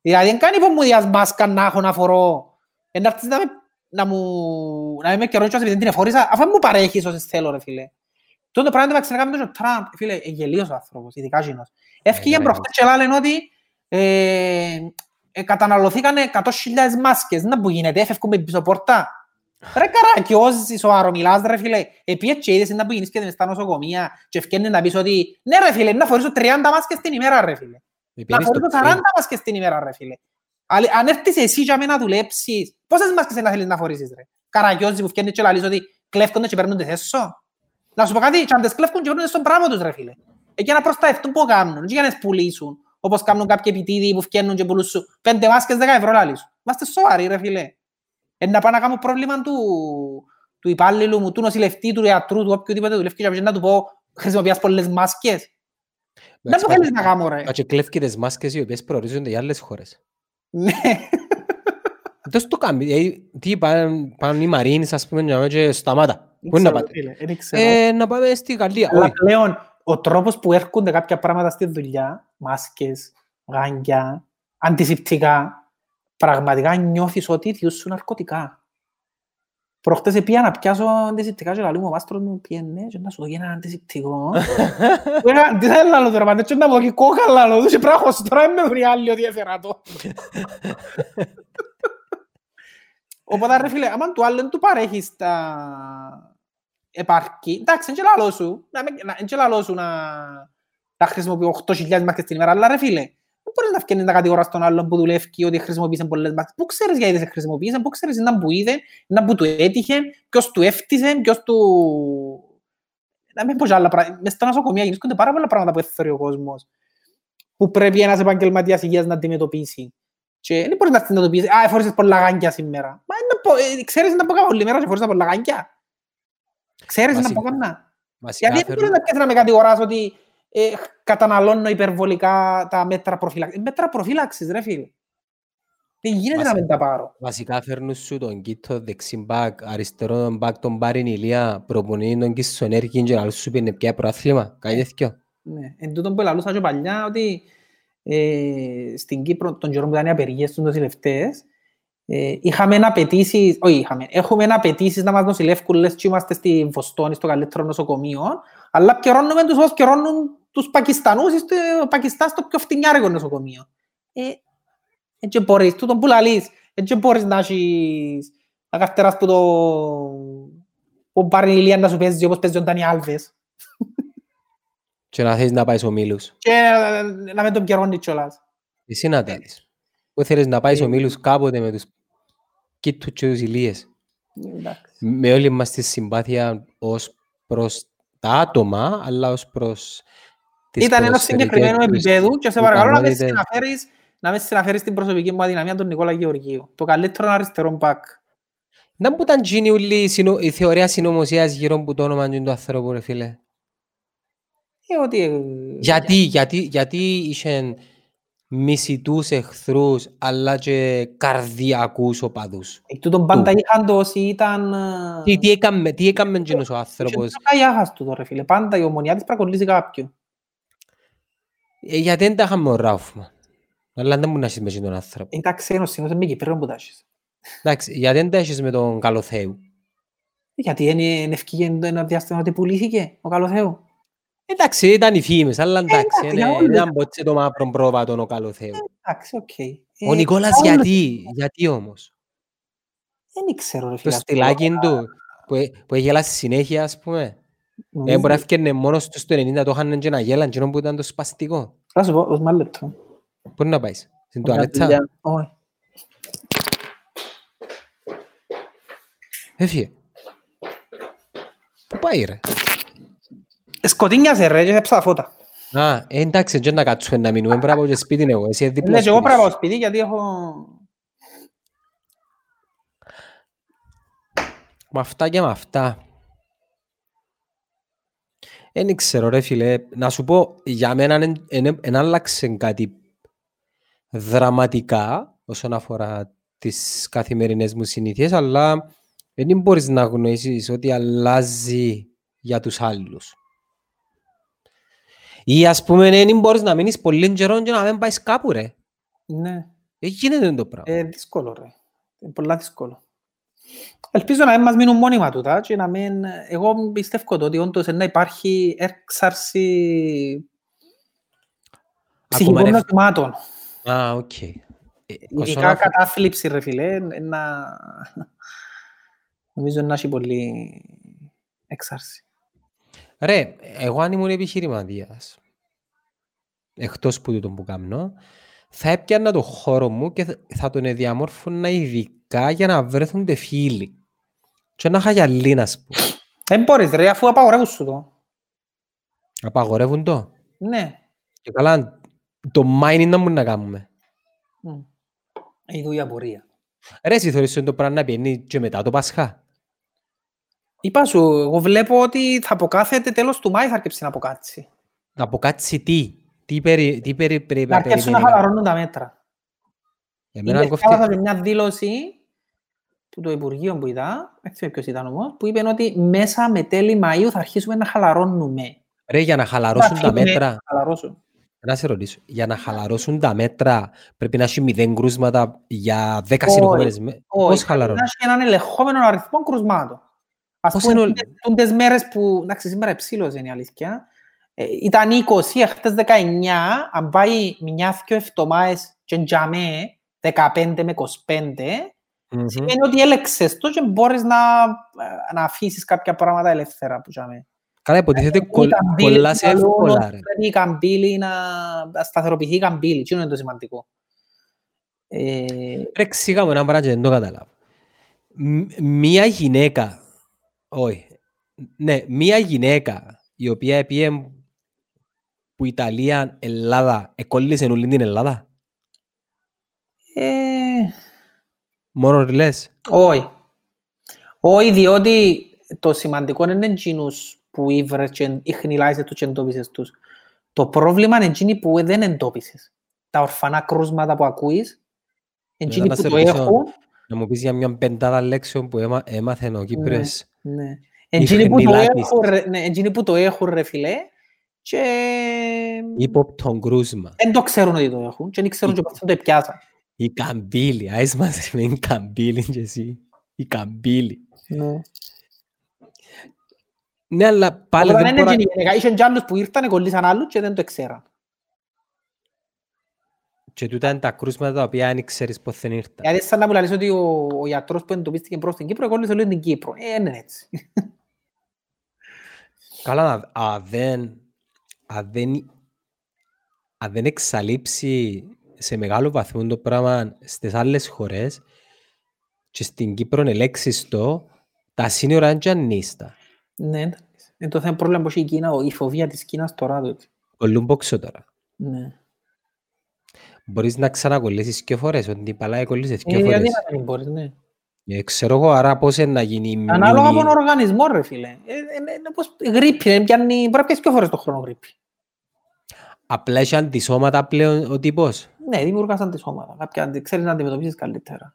Δηλαδή δεν κάνει υπομούδιας μάσκα να έχω να φορώ. Ε, να έρθεις να με, να μου, να με καιρός επειδή δεν την εφόρησα, αφού μου παρέχεις όσες θέλω ρε φίλε. Τότε πράγμα δεν ξέρει με τον Τραμπ. Φίλε, ε, γελίος ο άνθρωπος, ειδικά γίνος. Έφυγε ναι, προχτές και λένε ότι ε, ε, καταναλωθήκαν 100.000 μάσκες. Να που γίνεται, έφευκουμε πίσω πόρτα. Ρε καρακιόζη, σοβαρό μιλάς ρε φίλε. Επίε και είδες να που γίνεις και μες στα νοσοκομεία και ευκένει να πεις ότι ναι ρε φίλε, να φορήσω 30 μάσκες την ημέρα ρε φίλε. Να Επήρες το φορήσω 40 τρέιν. μάσκες την ημέρα ρε φίλε. Αλλά αν έρθεις εσύ για μένα να δουλέψεις, πόσες μάσκες να θέλεις να φορήσεις ρε; Καρακιόζη που φκένει και λαλείς ότι κλέφκονται και παίρνουν τη θέση σου. Να σου πω κάτι, και αν τις κλέφκουν και παίρνουν στον πράγμα τους ρε φίλε. Ε, για να προστατευτούν που κάνουν, και για να τις πουλήσουν. Όπως κάνουν κάποιοι επιτίδοι που φκένουν και πουλούν σου πέντε μάσκες 10 ευρώ λαλείς. Είμαστε σοβαροί ρε φίλε. Ε, να πάω να κάνω πρόβλημα του, του υπάλληλου μου, του νοσηλευτή, του ιατρού, του οποιοδήποτε δουλεύει και να του πω χρησιμοποιάς πολλές μάσκες. Δεν Εντάξει, μου θέλεις να κάνω ρε. μα και κλέφκει τις μάσκες οι οποίες προορίζονται για άλλες χώρες. Ναι. Δεν το κάνει. ε, Τι πάνε πάνε οι Μαρίνες, ας πούμε, για να και σταμάτα. Πού είναι να Ξέρω, πάτε; φίλε, δεν ξέρω. Ε, να πάμε στη Γαλλία. Αλλά Όχι. πλέον ο τρόπος που έρχονται κάποια πράγματα στη δουλειά, μάσκες, γάντια, αντισηπτικά, πραγματικά νιώθεις ότι διούς σου ναρκωτικά. Προχτές πήγα να πιάσω αντισηπτικά και λαλού μου ο μάστρος μου πιένε και να σου δω ένα αντισηπτικό. Που έκανα, Τι θα είναι λαλό τώρα, πάντε, και να μου δω και κόκα λαλό του και πράγος τώρα με βρει άλλοι ότι έφερα το. Οπότε ρε φίλε, άμα του άλλου δεν του παρέχεις τα επαρκή, εντάξει, είναι και λαλό σου, να με- να- είναι και λαλό σου να, να χρησιμοποιώ 8.000 μάσκες την ημέρα, αλλά ρε φίλε, δεν μπορείς να φκένεις να κατηγοράς τον άλλον που δουλεύει ότι χρησιμοποίησε πολλές μάσκες. Πού ξέρεις γιατί δεν σε χρησιμοποίησε, πού ξέρεις να που είδε, να που του έτυχε, ποιος του έφτισε, ποιος του... Να μην πω και άλλα πράγματα. Μες στα νοσοκομεία γίνονται πάρα πολλά πράγματα που έφερε ο κόσμος που πρέπει ένας επαγγελματίας υγείας να αντιμετωπίσει. Και δεν μπορείς να αντιμετωπίσεις, α, εφόρησες πολλά γάγκια σήμερα. Μα είναι πο- ε, ξέρεις να πω κάνω όλη μέρα και εφόρησα πολλά γάγκια. Ξέρεις να Βασικά, πω κάνω. Βασικά Γιατί δεν φέρουν- μπορείς να πιάσεις να με κατηγοράς ότι ε, καταναλώνω υπερβολικά τα μέτρα προφύλαξης. Μέτρα προφύλαξης, ρε φίλε. Δεν γίνεται να Βασικά. μην τα πάρω; Βασικά φέρνουν σου τον κίτο δεξί μπακ, αριστερό μπακ τον Πάριν Ηλία, προπονεί τον Κισονέργιν και να σου πει πια προάθλημα. Κάτι τέτοιο. Ναι. Εν τούτον που λαλούσα και παλιά ότι ε, στην Κύπρο τον καιρό που ήταν οι απεργίες τους νοσηλευτές ε, είχαμε να απαιτήσεις, όχι είχαμε, έχουμε να απαιτήσεις να μας νοσηλεύκουν λες και είμαστε στη Βοστόνη στο καλύτερο νοσοκομείο αλλά πιερώνουμε τους όπως πιερώνουν τους Πακιστανούς ή στο Πακιστάν στο πιο φτηνιάρικο νοσοκομείο. Ε, έτσι μπορείς, τούτον που λαλείς, έτσι μπορείς να έχεις να καρτεράς που το που πάρει η Ηλία να σου παίζει όπως παίζει ο Ντάνι Άλβες Και να θέλεις να πάεις ο Μίλους. και να- να μην τον πιερώνει κιόλας. Εσύ να θέλεις. Που θέλεις να πάεις ο Ε. Μίλους κάποτε με τους κίτους και τους Ηλίες. Εντάξει. Με όλη μας τη συμπάθεια ως προς τα άτομα, αλλά ως προς τις Ήταν ένα ποδοσφαιρικές συγκεκριμένο τους επίπεδο και σε παρακαλώ να με ικανότητες. συναφέρεις να με συναφέρεις την προσωπική μου αδυναμία τον Νικόλα Γεωργίου. Το καλύτερο αριστερό μπακ. Να που ήταν γίνει όλη η συνο- η θεωρία συνωμοσίας γύρω από το όνομα του ανθρώπου, ρε φίλε. Ε, ότι... ε, Γιατί, γιατί, γιατί είχε μισητούς εχθρούς, αλλά και καρδιακούς οπαδούς. Εκ τούτον πάντα είχαν το όσοι ήταν... ε, Τι, τι έκαμε, τι έκαμε εκείνος ο άνθρωπος; Και τώρα γιάχας του τώρα, φίλε. Πάντα η ομονιά της πρακολύζει κάποιον. Ε, γιατί δεν τα είχαμε ο Ράουφμαν. Αλλά δεν μου να έχεις με εκείνον τον άνθρωπο. Εντάξει, ένας συνήθως με Κυπρέων που τα έχεις. Εντάξει, γιατί δεν τα έχεις με τον Καλοθέου. Γιατί είναι είναι ευκήγε ένα διάστημα ότι πουλήθηκε ο Καλοθέου. Εντάξει, ήταν οι φήμες, αλλά εντάξει, εντάξει, είναι για όλους. ένα μπότσι το μαύρο πρόβατο ο Καλοθέου. Εντάξει, οκ. Ο Ε, Νικόλας για όλους. γιατί, γιατί όμως; Δεν ξέρω, ρε Το φίλε. στυλάκι του, που, ε- που γέλασε συνέχεια, ας πούμε. Νομίζω- Δεν μπορεί να έφτιανε μόνος του στο 90, το είχαν και να γέλαν, εκείνο που ήταν το σπαστικό. Θα σου πω, δώσ' μου ένα λεπτό. Πού να πάεις, στην Μια τουαλέτσα. δουλειά. Όχι. Έφυγε. Πού πάει ρε; Σκοτίνιασε ρε και έψα τα φώτα. Α, ε, εντάξει, δεν να κάτσουμε να μείνουμε, πρέπει να πάω και σπίτι εγώ, εσύ είναι δίπλα Ναι, και εγώ σπίτι πρέπει να πάω σου. σπίτι γιατί έχω... Με αυτά και με αυτά. Δεν ξέρω ρε φίλε, να σου πω, για μένα δεν- δεν δεν άλλαξε κάτι δραματικά όσον αφορά τις καθημερινές μου συνήθειες, αλλά δεν μπορείς να γνωρίσεις ότι αλλάζει για τους άλλους. Ή ας πούμε δεν μπορείς να μείνεις πολύ καιρό και να μην πάεις κάπου ρε. Ναι, Δεν γίνεται το πράγμα. ε, δύσκολο ρε. Είναι πολλά δύσκολο. Ελπίζω να μην μας μείνουν μόνιμα τούτα και να μην... Εγώ πιστεύω το ότι όντως να υπάρχει έξαρση ψυχικών εφ- νοσημάτων. Α, οκ. Ε, όσον Ειδικά αφ- κατάθλιψη ρε φίλε, να... νομίζω να έχει πολύ έξαρση. Ρε, εγώ αν ήμουν επιχειρηματίας, εκτός που τούτο που κάνω, θα έπιανα το χώρο μου και θα- θα τον διαμόρφωνα ειδικά για να βρέθουν φίλοι. Και να χαγιαλεί, να πούμε. Δεν μπορείς ρε, αφού απαγορεύουν σου το. Απαγορεύουν το; Ναι. Και καλά, το mining να μου να κάνουμε. Μμ. Είδου η απορία. Ρε, εσύ θεωρείς ότι το πράγμα να πιένει και μετά το Πασχά. Είπα σου, εγώ βλέπω ότι θα αποκάθεται τέλος του Μάη θα αρκεψει να αποκάτσει. Να αποκάτσει τι; Τι, περι, τι περι, πρέπει Να να αρκέψουν να περιμένει. χαλαρώνουν τα μέτρα. Εμένα Είναι κοφτεί. διάβασα και μια δήλωση του το Υπουργείο που ήταν, δεν ξέρω ποιος ήταν όμως, που είπε ότι μέσα με τέλη Μαΐου θα αρχίσουμε να χαλαρώνουμε. Ρε, για να χαλαρώσουν τα αρχίσουμε μέτρα. Να χαλαρώσουν. Να σε ρωτήσω, για να χαλαρώσουν τα μέτρα πρέπει να έχει μηδέν κρούσματα για δέκα Όχι, συνεχόμενες μέρες. Πώς Όχι, χαλαρώνουν. να έχει έναν ελεγχόμενο αριθμό κρουσμάτων. Ας Πώς πούμε, είναι ο- τούτες- τούτες μέρες που, εντάξει, σήμερα ψήλωσε είναι η αλήθεια, ε, ήταν 20, χτες 19, αν πάει μια-δυο εβδομάδες και τζαμέ, 15 με 25, Μμμ. σημαίνει ότι έλεξες το και μπορείς να, ε, να αφήσεις κάποια πράγματα ελεύθερα που τζαμέ. Καλά, υποτίθεται Η κολλ- καμπύλη κολλάς του καλού, εύκολα, ρε. Πρέπει η καμπύλη να να σταθεροποιηθεί η καμπύλη, τι είναι το σημαντικό. Ε, Ρε, ξήγα μου ένα πράγμα και δεν το καταλάβω. Μ- Μία γυναίκα, όχι, ναι, μία γυναίκα η οποία πήγε που Ιταλία, Ελλάδα, εκόλλησε όλη την Ελλάδα; ε, Μόνο λες. Όχι. Όχι, διότι το σημαντικό είναι εκείνους που ήβρες και ιχνηλάισες τους και εντόπισες τους. Το πρόβλημα είναι εκείνοι που δεν εντόπισες. Τα ορφανά κρούσματα που ακούεις, εκείνοι να που σε το ρωτήσω, έχουν, Να μου πεις για μια πεντάδα λέξεων που έμα, έμαθε ο Κύπριος. ναι. εκείνοι, που το ιχνηλάτησες. έχουν, ρε, ναι, εκείνοι που το έχουν ρε φιλέ και Ύποπτον κρούσμα. δεν το ξέρουν ότι το έχουν και δεν ξέρουν και πώς θα το πιάσαν. Η καμπύλη. Άις μας ρε, με την καμπύλη και εσύ. Η καμπύλη. Ναι. Ναι, αλλά πάλι Οπότε δεν δεν είναι μπορώ... εκείνοι, γενικά. Είχαν κι άλλους που ήρθαν, κολλήσαν άλλους και δεν το ξέραν. Και τούτα είναι τα κρούσματα τα οποία δεν ξέρεις πώς δεν ήρθαν. Γιατί σαν να μου λαλείς ότι ο, ο γιατρός που εντοπίστηκε προς την Κύπρο κόλλησε όλη την Κύπρο. Ε, είναι έτσι. Καλά, αν- αν δεν, αν δεν, αν δεν εξαλείψει σε μεγάλο βαθμό το πράγμα στις άλλες χώρες και στην Κύπρο ελέξεις το, τα σύνορα είναι και ανίστα. ναι, εντάξει. είναι το θέμα πρόβλημα που έχει η Κίνα, η φοβία της Κίνας τώρα. τότε. Κολλούν πόξο τώρα. Ναι. Μπορείς να ξανακολλήσεις και φορές, ότι παλά κολλήσεις και Ε, γιατί φορές. να μην μπορείς, ναι. Ε, ξέρω εγώ άρα πώς είναι να γίνει Ανάλογα από μνήμη. τον οργανισμό, ρε φίλε. Ε, ε, ε, είναι πως γρήπη, ε, πιάνει, μπορεί να πιάσεις πιο φορές το χρόνο γρήπη. Απλά έχει αντισώματα πλέον ο τύπος. Ναι, δημιουργάσαν τη ομάδα. Κάποια ξέρει να αντιμετωπίσεις καλύτερα.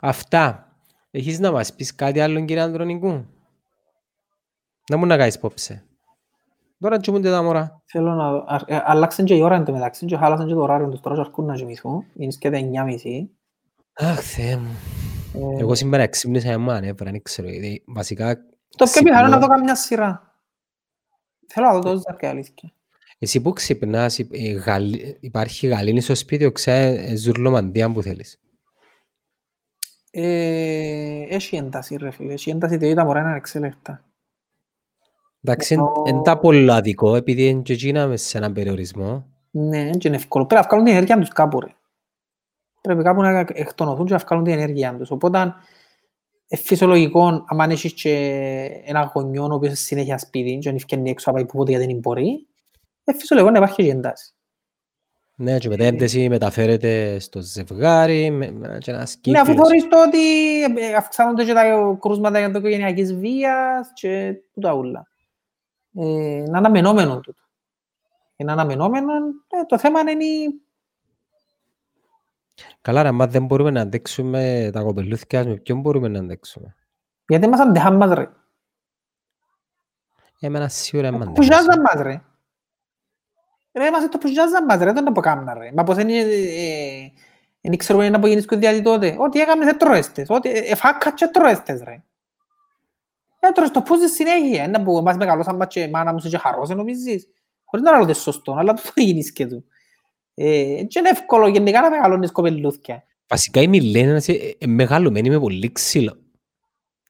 Αυτά. Έχεις να μας πεις κάτι άλλο κύριε Ανδρονικού; Να μου να κάνεις πόψε. Τώρα τσιμούνται τα μωρά. Θέλω να... Ε, αλλάξαν και η ώρα εν τω μεταξύ και χάλασαν και το ωράριο τους τώρα και αρκούν να κοιμηθούν. Είναι σκέτα 9.30. Αχ, Θεέ μου. Ε... Εγώ σήμερα ξύπνησα εμά, ναι, δεν ξέρω. Βασικά... Το πιο πιθανό να δω καμιά σειρά. Θέλω να δω τόσο ζαρκή αλήθεια. Εσύ που ξυπνάς, υπάρχει γαλήνη στο σπίτι, ξέρεις ζουρλομαντία που θέλεις. Ε, έχει ένταση ρε φίλε, έχει ένταση διότι τα μωρά είναι ανεξέλεκτα. Εντάξει, είναι τα πολλά δικό, επειδή είναι και εκείνα σε έναν περιορισμό. Ναι, και είναι εύκολο. Πρέπει να βγάλουν την ενέργεια τους κάπου ρε. Πρέπει κάπου να εκτονωθούν και να βγάλουν την ενέργεια τους. Οπότε, είναι φυσιολογικό, αν έχεις και ένα γονιό ο οποίος συνέχεια σπίτι και αν ευκαινεί έξω από που γιατί δεν μπορεί, είναι φυσιολογικό να υπάρχει και ένταση. Ναι, και μετά ένταση μεταφέρεται στο ζευγάρι με, με ένα Ναι, αφού θεωρείς το ότι ε, αυξάνονται και τα κρούσματα για το οικογενειακής βίας και τούτα ούλα. Ε, είναι αναμενόμενο τούτο. Είναι αναμενόμενο, ε, το θέμα είναι Καλά ρε, μα δεν μπορούμε να αντέξουμε τα κοπελούθηκια, με ποιον μπορούμε να αντέξουμε; Γιατί μας αντέχαν μας ρε. Εμένα σίγουρα με αντέχαν. Πουσιάζαν μας ρε. Ρε, μας το πουσιάζαν μας ρε, δεν το κάμνα ρε. Μα πως είναι... Δεν ε, ξέρω να απογενείς διάτι τότε. Ό,τι έκαμες δεν τρώεστες. Ό,τι εφάκα και τρώεστες ρε. Έτρως το πούζεις συνέχεια. Είναι που μας μεγαλώσαν και μάνα μου σε χαρός, νομίζεις. Χωρίς να ρωτήσεις σωστό, αλλά το γίνεις και του. Ε, και είναι εύκολο γενικά να μεγαλώνεις κοπελούθια. Βασικά οι millennials είναι μεγαλωμένοι με πολύ ξύλο.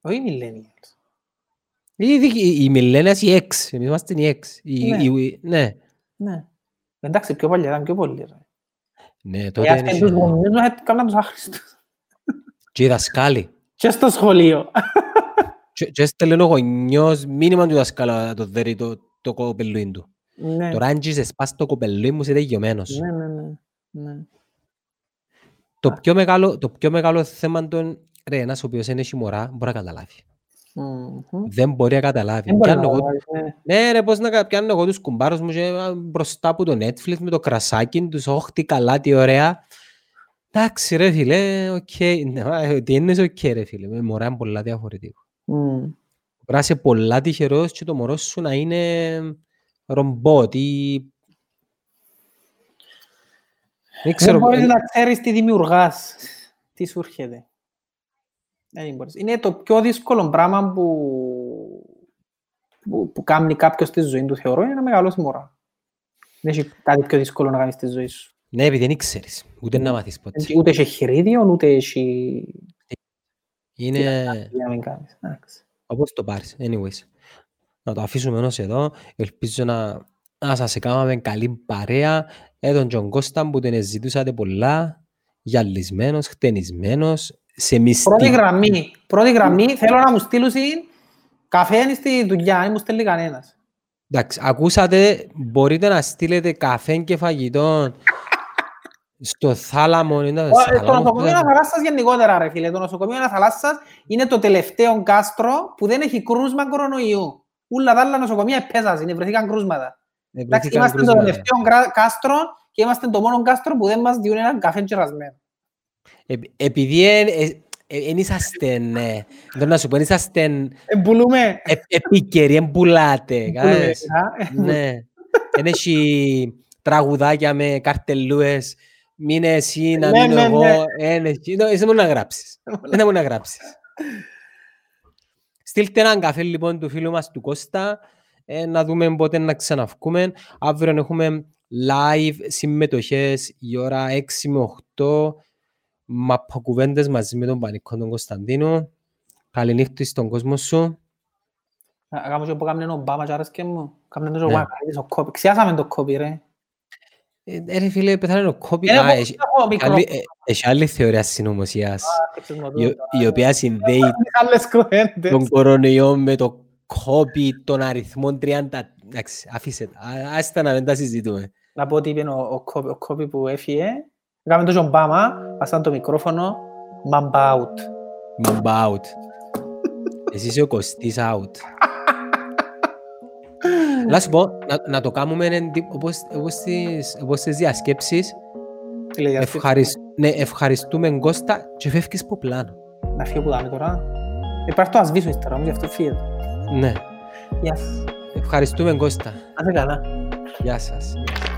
Όχι οι millennials. Οι millennials οι ex, εμείς είμαστε οι ex. Ναι. Ναι. Εντάξει, πιο παλιά ήταν πιο πολύ. Ναι, τότε είναι... Τους γονείς να έκαναν τους άχρηστους. Και οι δασκάλοι. Και στο σχολείο. Και έστελνε ο γονιός μήνυμα του δασκάλα το δέρει το κοπελούιν του. Ναι. Τώρα αν είσαι σπάς το κοπελούι μου, είσαι τελειωμένος. Ναι, ναι, ναι. ναι. Το πιο, μεγάλο, το πιο μεγάλο θέμα των ρε, ένας ο οποίος είναι έχει μωρά μπορεί να καταλάβει. Mm-hmm. Δεν μπορεί να καταλάβει. Δεν μπορεί να καταλάβει, ναι. ναι ρε, πώς να πιάνω εγώ τους κουμπάρους μου και μπροστά από το Netflix με το κρασάκι τους, όχι τι καλά, τι ωραία. Εντάξει ρε φίλε, OK, okay. ναι, τι είναι OK okay, ρε φίλε, με μωρά είναι πολλά διαφορετικό. Mm. Πρέπει να είσαι πολλά τυχερός και το μωρό σου να είναι ρομπότ ή... Δεν, ξέρω... δεν μπορείς να ξέρεις τι δημιουργάς, τι σου έρχεται. Είναι το πιο δύσκολο πράγμα που, που, που κάνει κάποιος στη ζωή του, θεωρώ, είναι να μεγαλώσει μωρά. Δεν έχει κάτι πιο δύσκολο να κάνεις στη ζωή σου. Ναι, επειδή δεν ξέρεις, ούτε να μάθεις ποτέ. Ούτε έχει χειρίδιο, ούτε έχει... Είναι... Όπως το πάρεις, anyways. Να το αφήσουμε ενός εδώ. Ελπίζω να, να σας έκαναμε καλή παρέα. Εδώ τον Κώστα που τον ζητούσατε πολλά. Γυαλισμένος, χτενισμένος, σε μυστή. Πρώτη γραμμή. Πρώτη γραμμή. Θέλω να μου στείλουν καφέ στη δουλειά. Δεν μου στέλνει κανένας. Εντάξει, ακούσατε, μπορείτε να στείλετε καφέ και φαγητό στο θάλαμο. Είναι το νοσοκομείο Αναθαλάσσας γενικότερα ρε φίλε. Το νοσοκομείο Αναθαλάσσας είναι το τελευταίο κάστρο που δεν έχει κρούσμα κορονοϊού. Ούλα τα άλλα νοσοκομεία επέσας, είναι βρεθήκαν κρούσματα. Εντάξει, είμαστε το τελευταίο κάστρο και είμαστε το μόνο κάστρο που δεν μας διούν έναν καφέ κερασμένο. Επειδή δεν είσαστε, ναι. Δεν να σου πω, είσαστε... Εμπουλούμε. Επίκαιροι, εμπουλάτε. Ναι. Δεν έχει τραγουδάκια με καρτελούες. Μείνε εσύ, να μείνω εγώ. Είσαι μόνο να γράψεις. Δεν μόνο να γράψεις. Στείλτε έναν καφέ λοιπόν του φίλου μας του Κώστα ε, να δούμε πότε να ξαναυκούμε. Αύριο έχουμε live συμμετοχές η ώρα 6 με 8 μαπακουβέντες μαζί με τον Πανικό τον Κωνσταντίνο. Καληνύχτη στον κόσμο σου. Αγάμε και που κάμουν ο Ομπάμα και άρεσκε μου. Κάμουν το ναι. κόπι. Ξιάσαμε το κόπι ρε. Ε, ρε φίλε, πεθάνε ο κόπι. Έχει άλλη θεωρία συνωμοσίας, η οποία συνδέει τον κορονοϊό με το κόπι των αριθμών 30. Εντάξει, αφήστε, άστα να μην τα συζητούμε. Να πω ότι είπε ο κόπι που έφυγε, Κάμε τον Ομπάμα, πασάν το μικρόφωνο, Mamba out. Mamba out. Εσύ είσαι ο Κωστής out. Να σου πω, να, να το κάνουμε εντι- όπως, όπως, τις, όπως τις διασκέψεις. Τηλεδιασκέψη. Ευχαρισ... Ναι, ευχαριστούμε Κώστα και φεύγεις από πλάνο. Να φύγω που δάμε τώρα. Υπάρχει το ασβήσω ύστερα, όμως γι' αυτό φύγετε. Ναι. Γεια σας. Ευχαριστούμε Κώστα. Να είστε καλά. Γεια σας. Γεια σας.